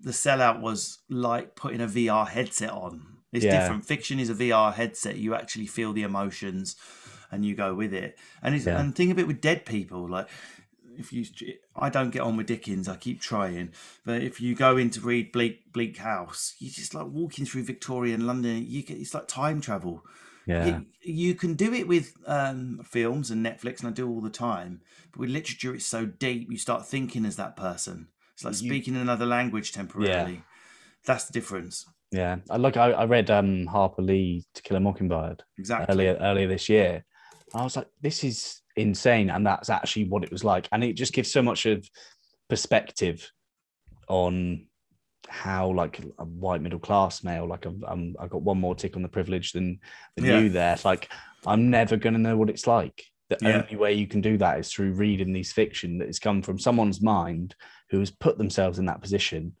the sellout was like putting a VR headset on. It's Yeah. different. Fiction is a VR headset. You actually feel the emotions and you go with it. And it's Yeah. and think of it with dead people. Like if you I don't get on with Dickens, I keep trying. But if you go in to read Bleak Bleak House, you just like walking through Victorian London, you get it's like time travel. yeah You, you can do it with um, films and Netflix, and I do all the time. But with literature, it's so deep. You start thinking as that person. It's like You- speaking another language temporarily. Yeah. That's the difference. yeah I like I, I read um Harper Lee To Kill a Mockingbird Exactly. earlier earlier this year. I was like, this is insane. And that's actually what it was like. And it just gives so much of perspective on how like a white middle class male, like I've um, I got one more tick on the privilege than than Yeah. you there. Like I'm never gonna know what it's like. The Yeah. only way you can do that is through reading these fiction that has come from someone's mind who has put themselves in that position.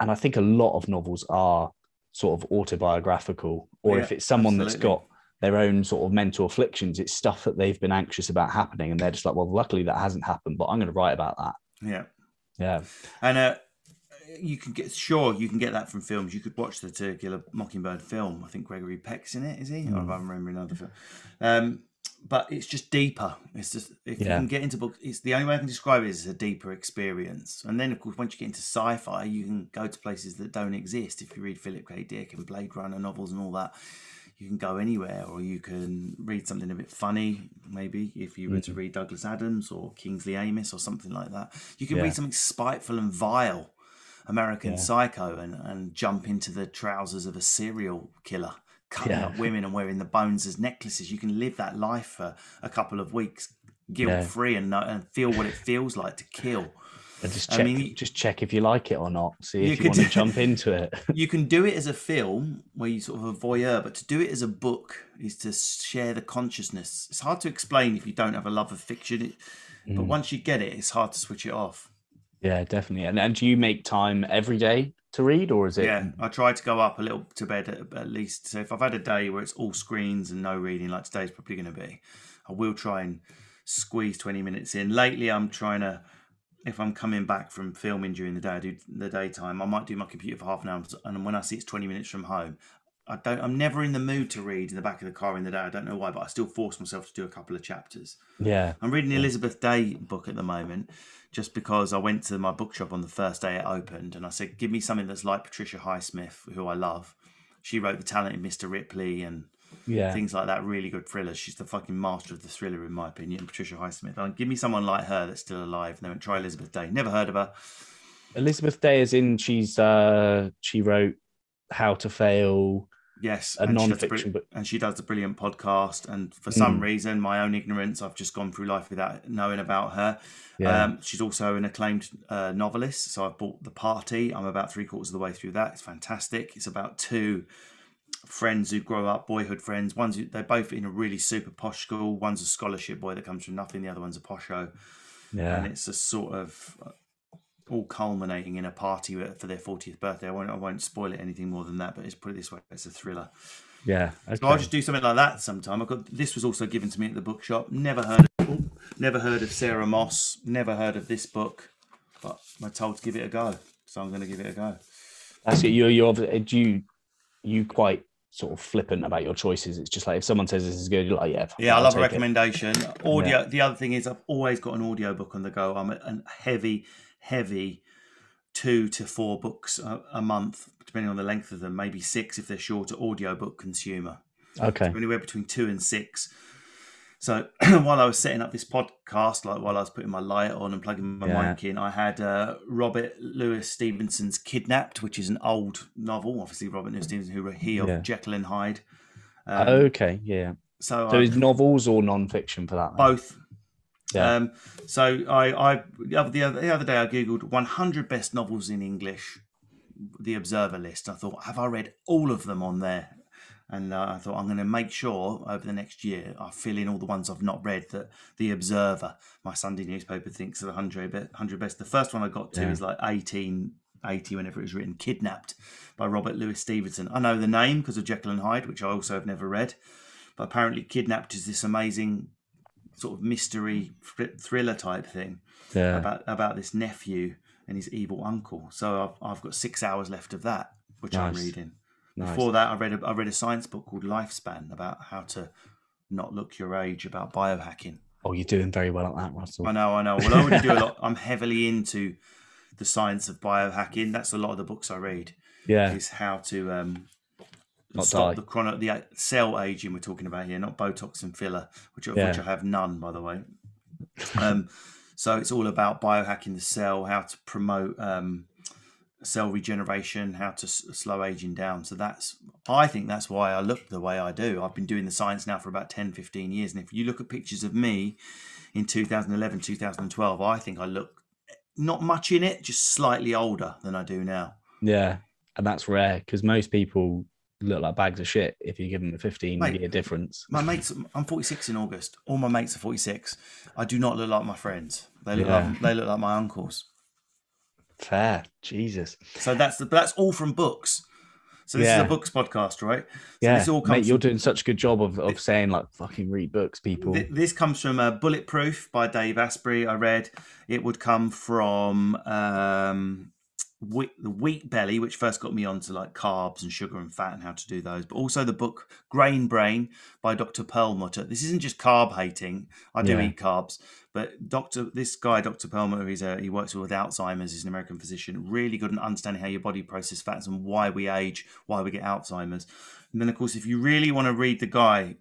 And I think a lot of novels are sort of autobiographical, or Yeah, if it's someone that's got their own sort of mental afflictions, it's stuff that they've been anxious about happening, and they're just like, well, luckily that hasn't happened, but I'm going to write about that. Yeah. Yeah, And uh, you can get sure you can get that from films. You could watch the To Kill a Mockingbird film. I think Gregory Peck's in it, is he? Or Mm. if I remember another film. Um, but it's just deeper. It's just if you can get into books, it's the only way I can describe it is a deeper experience. And then, of course, once you get into sci-fi, you can go to places that don't exist. If you read Philip K. Dick and Blade Runner novels and all that, you can go anywhere, or you can read something a bit funny, maybe if you were to mm. read Douglas Adams or Kingsley Amis or something like that. You can Yeah. read something spiteful and vile, American Yeah. Psycho, and, and jump into the trousers of a serial killer, cutting Yeah. up women and wearing the bones as necklaces. You can live that life for a couple of weeks, guilt free, and, know, and feel what it feels like to kill. and just I check, mean, just check if you like it or not. See if you, could want to jump into it. you can do it as a film where you sort of a voyeur, but to do it as a book is to share the consciousness. It's hard to explain if you don't have a love of fiction, but Mm. once you get it, it's hard to switch it off. Yeah, definitely. And and do you make time every day to read, or is it? Yeah, I try to go up a little to bed at, at least. So if I've had a day where it's all screens and no reading, like today's probably going to be, I will try and squeeze 20 minutes in. Lately, I'm trying to, if I'm coming back from filming during the day, I do the daytime, I might do my computer for half an hour. And when I see it's 20 minutes from home, I don't, I'm never in the mood to read in the back of the car in the day. I don't know why, but I still force myself to do a couple of chapters. Yeah. I'm reading the Elizabeth Day book at the moment, just because I went to my bookshop on the first day it opened, and I said, "Give me something that's like Patricia Highsmith, who I love. She wrote The Talented Mr. Ripley and Yeah. things like that. Really good thrillers. She's the fucking master of the thriller, in my opinion. Patricia Highsmith. And give me someone like her that's still alive. And they went, try Elizabeth Day. Never heard of her. Elizabeth Day is in. She's uh she wrote How to Fail, Yes, a and she does non-fiction book. and she does a brilliant podcast. And for some Mm. reason, my own ignorance, I've just gone through life without knowing about her. Yeah. Um, she's also an acclaimed uh, novelist. So I've bought The Party. I'm about three quarters of the way through that. It's fantastic. It's about two friends who grow up, boyhood friends. One's they're both in a really super posh school. One's a scholarship boy that comes from nothing. The other one's a posho, yeah. and it's a sort of all culminating in a party for their 40th birthday. I won't, I won't spoil it anything more than that. But it's put it this way, it's a thriller. Yeah. So I'll just do something like that sometime. I got this was also given to me at the bookshop. Never heard of, oh, never heard of Sarah Moss. Never heard of this book, but I'm told to give it a go. So I'm going to give it a go. That's it. You're you're you you quite sort of flippant about your choices. It's just like if someone says this is good, you're like, yeah, Yeah, I I'll love a take it. recommendation. Audio. The other thing is I've always got an audio book on the go. I'm a, a heavy, heavy two to four books a, a month, depending on the length of them. Maybe six if they're shorter. Audio book consumer. Okay. anywhere between two and six. So while I was setting up this podcast, like while I was putting my light on and plugging my Yeah. mic in, I had uh, Robert Louis Stevenson's "Kidnapped," which is an old novel. Obviously, Robert Louis Stevenson, who wrote he of Yeah. Jekyll and Hyde. Um, okay. Yeah. so So is novels or non-fiction for that? both. Yeah. Um, so I, I the other, the other day I googled 100 best novels in English, the Observer list. I thought, have I read all of them on there? And uh, I thought I'm going to make sure over the next year I fill in all the ones I've not read that the Observer, my Sunday newspaper, thinks are the 100 be- 100 best. The first one I got to Yeah. is like 1880 whenever it was written, Kidnapped by Robert Louis Stevenson. I know the name because of Jekyll and Hyde, which I also have never read. But apparently, Kidnapped is this amazing sort of mystery thriller type thing yeah. about about this nephew and his evil uncle. So I've, I've got six hours left of that, which I'm Nice. reading. Nice. Before that, I read a, I read a science book called Lifespan about how to not look your age about biohacking. Oh, you're doing very well at that, Russell. I know, I know. Well, I already do a lot. I'm heavily into the science of biohacking. That's a lot of the books I read. Yeah. Is how to um, Not stop die. the chrono the cell aging we're talking about here, not Botox and filler, which Yeah. which I have none, by the way. Um, so it's all about biohacking the cell, how to promote um, cell regeneration, how to s- slow aging down. So that's, I think that's why I look the way I do. I've been doing the science now for about 10, 15 years. And if you look at pictures of me in 2011, 2012, I think I look not much in it, just slightly older than I do now. Yeah. And that's rare because most people look like bags of shit if you give them a 15 Mate, year difference. My mates, I'm 46 in August. All my mates are 46. I do not look like my friends. They look Yeah. like they look like my uncles. Fair, Jesus. So that's the, that's all from books. So this is a books podcast, right? So Yeah, this all mate, you're doing such a good job of, of saying like fucking read books, people. Th- This comes from uh, Bulletproof by Dave Asprey. I read it would come from um, wheat, the Wheat Belly, which first got me onto like carbs and sugar and fat and how to do those. But also the book Grain Brain by Dr. Perlmutter. This isn't just carb hating. I do Yeah. eat carbs, but Dr. This guy, Dr. Perlmutter, he's a, he works with Alzheimer's. He's an American physician. Really good at understanding how your body processes fats and why we age, why we get Alzheimer's. And then, of course, if you really want to read the guy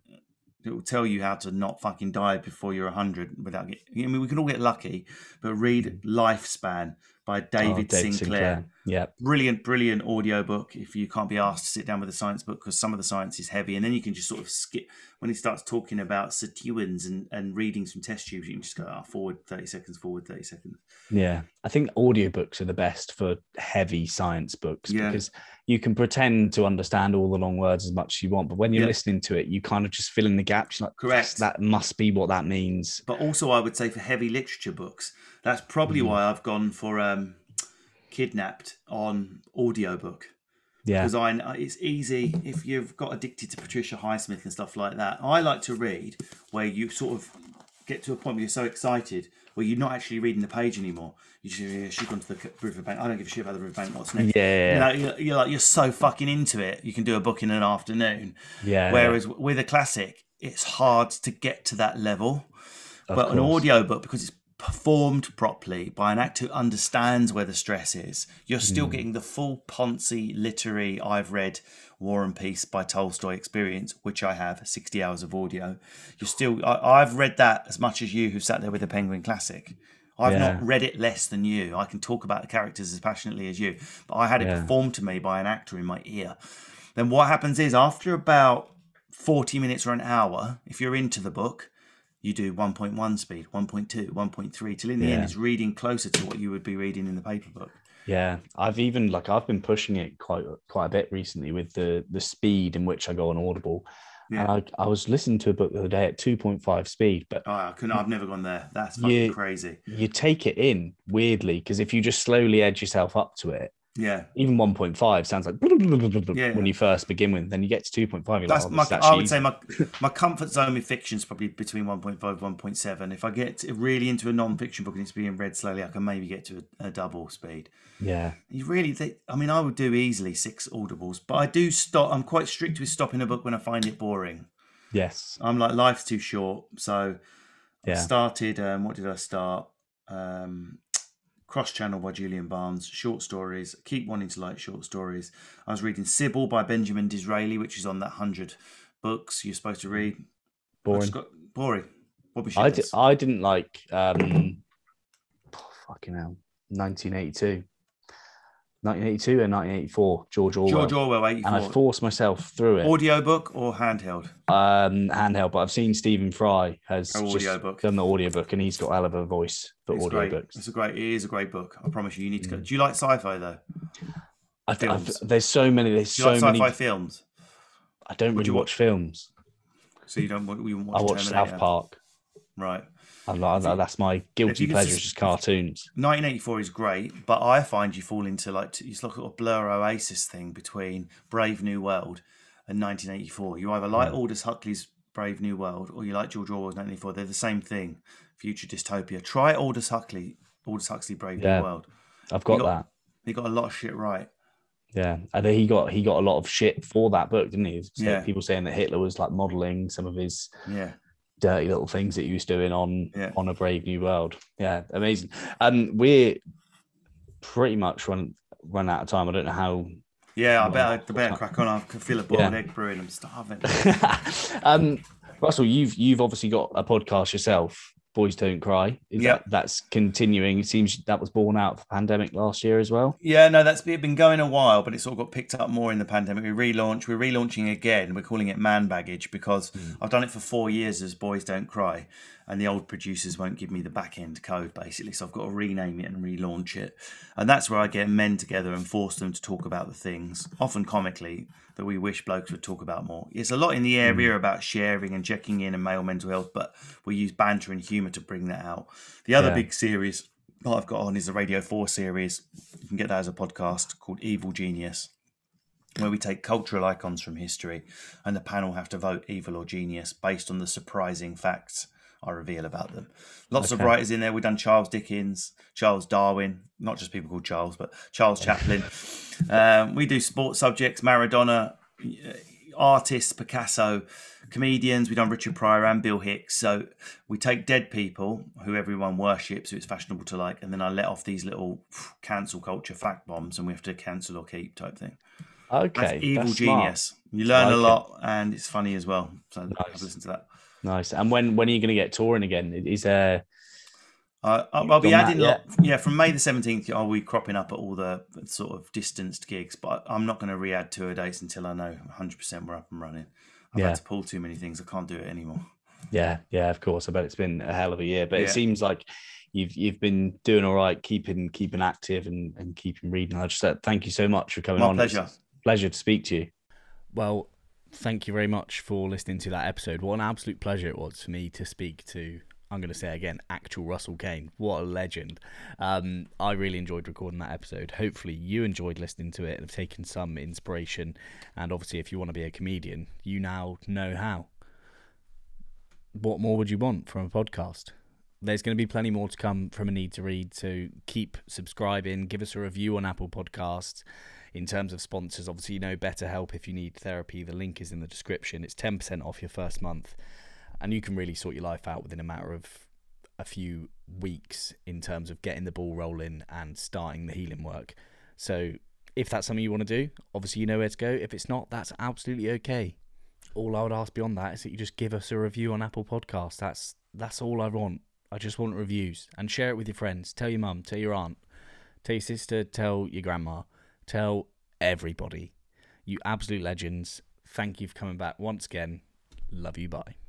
it will tell you how to not fucking die before you're 100 without getting, I mean we can all get lucky but read mm. Lifespan by Oh, David Dave Sinclair. Yeah. Brilliant brilliant audiobook if you can't be asked to sit down with a science book because some of the science is heavy and then you can just sort of skip when he starts talking about sirtuins and, and readings from test tubes you can just go oh, forward 30 seconds forward 30 seconds Yeah. I think audiobooks are the best for heavy science books Yeah. because you can pretend to understand all the long words as much as you want, but when you're Yeah. listening to it, you kind of just fill in the gaps. You're like, Correct. That must be what that means. but also I would say for heavy literature books that's probably Mhm. why I've gone for um kidnapped on audiobook Yeah. because I uh, it's easy if you've got addicted to Patricia Highsmith and stuff like that. I like to read where you sort of get to a point where you're so excited where you're not actually reading the page anymore. You just yeah, she's gone to the riverbank. I don't give a shit about the riverbank. What's next? Yeah. You know, you're, you're like you're so fucking into it. You can do a book in an afternoon. Yeah. Whereas with a classic, it's hard to get to that level. Of but an course. audio book because it's performed properly by an actor who understands where the stress is you're still Hmm. getting the full poncy literary i've read war and peace by tolstoy experience which i have 60 hours of audio you're still I, i've read that as much as you who sat there with the penguin classic I've Yeah. not read it less than you. I can talk about the characters as passionately as you, but I had it Yeah. performed to me by an actor in my ear. Then what happens is after about 40 minutes or an hour, if you're into the book, you do 1.1 speed, 1.2, 1.3, till in the end it's reading closer to what you would be reading in the paper book. Yeah, I've even like I've been pushing it quite quite a bit recently with the the speed in which I go on Audible. Yeah. And I, I was listening to a book the other day at 2.5 speed, but Oh, I couldn't, I've never gone there. That's fucking Yeah. crazy. you take it in weirdly because if you just slowly edge yourself up to it, Yeah. even 1.5 sounds like Yeah. when you first begin with. Then you get to 2.5, That's like, oh, my, is I would say my my comfort zone with fiction is probably between 1.5 1.7. If I get really into a non-fiction book and it's being read slowly, I can maybe get to a, a double speed. yeah, You really, they, I mean, I would do easily six audibles, but I do stop. I'm quite strict with stopping a book when I find it boring. yes, I'm like, life's too short. So I yeah, started, um, what did I start? Um, Cross Channel by Julian Barnes, short stories. Keep wanting to like short stories. I was reading Sybil by Benjamin Disraeli, which is on that 100 books you're supposed to read. Boring. got boring. What was I, di- I didn't like um fucking hell 1982 1982 and 1984 George Orwell George Orwell, and I forced myself through it Audiobook or handheld? um handheld but I've seen Stephen Fry has Oh, audiobook. done the audiobook and he's got a hell of a voice for It's great. audiobooks It's a great. It is a great book. I promise you. You need to go. Mm. Do you like sci-fi though? I, th- I've- there's so many there's Do you so like many films? I don't Would really you watch films So you don't want you watch I watch Terminator? South Park Right. I like you- that's my guilty pleasure just- just cartoons 1984 is great, but I find you fall into like it's like a blur oasis thing between Brave New World and 1984. You either like Mm. Aldous Huxley's Brave New World or you like George Orwell's 1984. They're the same thing. Future dystopia. Try Aldous Huxley. Aldous Huxley Brave Yeah. New World. I've got got- that He got a lot of shit right. Yeah, and he got he got a lot of shit for that book, didn't he? So Yeah. people saying that Hitler was like modeling some of his Yeah. Dirty little things that he was doing on Yeah. on a Brave New World. Yeah, amazing. And we're pretty much run run out of time. I don't know how. Yeah, I better, I better crack on. I can feel a boiled Yeah. egg brewing. I'm starving. um, Russell, you've you've obviously got a podcast yourself. Boys don't cry. Is Yeah. that, that's continuing. It seems that was born out of the pandemic last year as well. Yeah, no, that's been been going a while, but it sort of got picked up more in the pandemic. We relaunched, we're relaunching again. We're calling it Man Baggage because hmm. I've done it for four years as Boys Don't Cry. and the old producers won't give me the back end code basically. So I've got to rename it and relaunch it, and that's where I get men together and force them to talk about the things, often comically, that we wish blokes would talk about more. It's a lot in the area mm. about sharing and checking in and male mental health, but we use banter and humour to bring that out. The other Yeah. big series that I've got on is a Radio 4 series. You can get that as a podcast called Evil Genius, where we take cultural icons from history and the panel have to vote evil or genius based on the surprising facts I reveal about them. Lots of writers in there. We've done Charles Dickens, Charles Darwin, not just people called Charles, but Charles Chaplin. um, we do sports subjects, Maradona, uh, artists, Picasso, comedians. We've done Richard Pryor and Bill Hicks. So we take dead people who everyone worships, who it's fashionable to like, and then I let off these little cancel culture fact bombs, and we have to cancel or keep type thing. Okay, That's evil that's smart. genius. You learn like a it. lot, and it's funny as well. So Nice. listen to that. Nice. And when when are you going to get touring again? Is there? Uh, I'll, I'll be done that adding, lot, yeah, from May the seventeenth. I'll be cropping up at all the sort of distanced gigs, but I'm not going to re-add tour dates until I know 100 percent we're up and running. I've Yeah. had to pull too many things. I can't do it anymore. Yeah, yeah, of course. I bet it's been a hell of a year, but Yeah. it seems like you've you've been doing all right, keeping keeping active and and keeping reading. I just said thank you so much for coming My on. It's pleasure. a pleasure to speak to you. Well, thank you very much for listening to that episode. What an absolute pleasure it was for me to speak to. I'm going to say again, actual Russell Kane. What a legend. Um, I really enjoyed recording that episode. Hopefully, you enjoyed listening to it and have taken some inspiration. And obviously, if you want to be a comedian, you now know how. What more would you want from a podcast? There's going to be plenty more to come from a need to read. So keep subscribing. Give us a review on Apple Podcasts in terms of sponsors, obviously, you know BetterHelp if you need therapy. The link is in the description. It's 10% off your first month, and you can really sort your life out within a matter of a few weeks in terms of getting the ball rolling and starting the healing work. So, if that's something you want to do, obviously, you know where to go. If it's not, that's absolutely okay. All I would ask beyond that is that you just give us a review on Apple Podcasts. That's that's all I want. I just want reviews and share it with your friends. Tell your mum, tell your aunt, tell your sister, tell your grandma, tell everybody. You absolute legends. Thank you for coming back once again. Love you. Bye.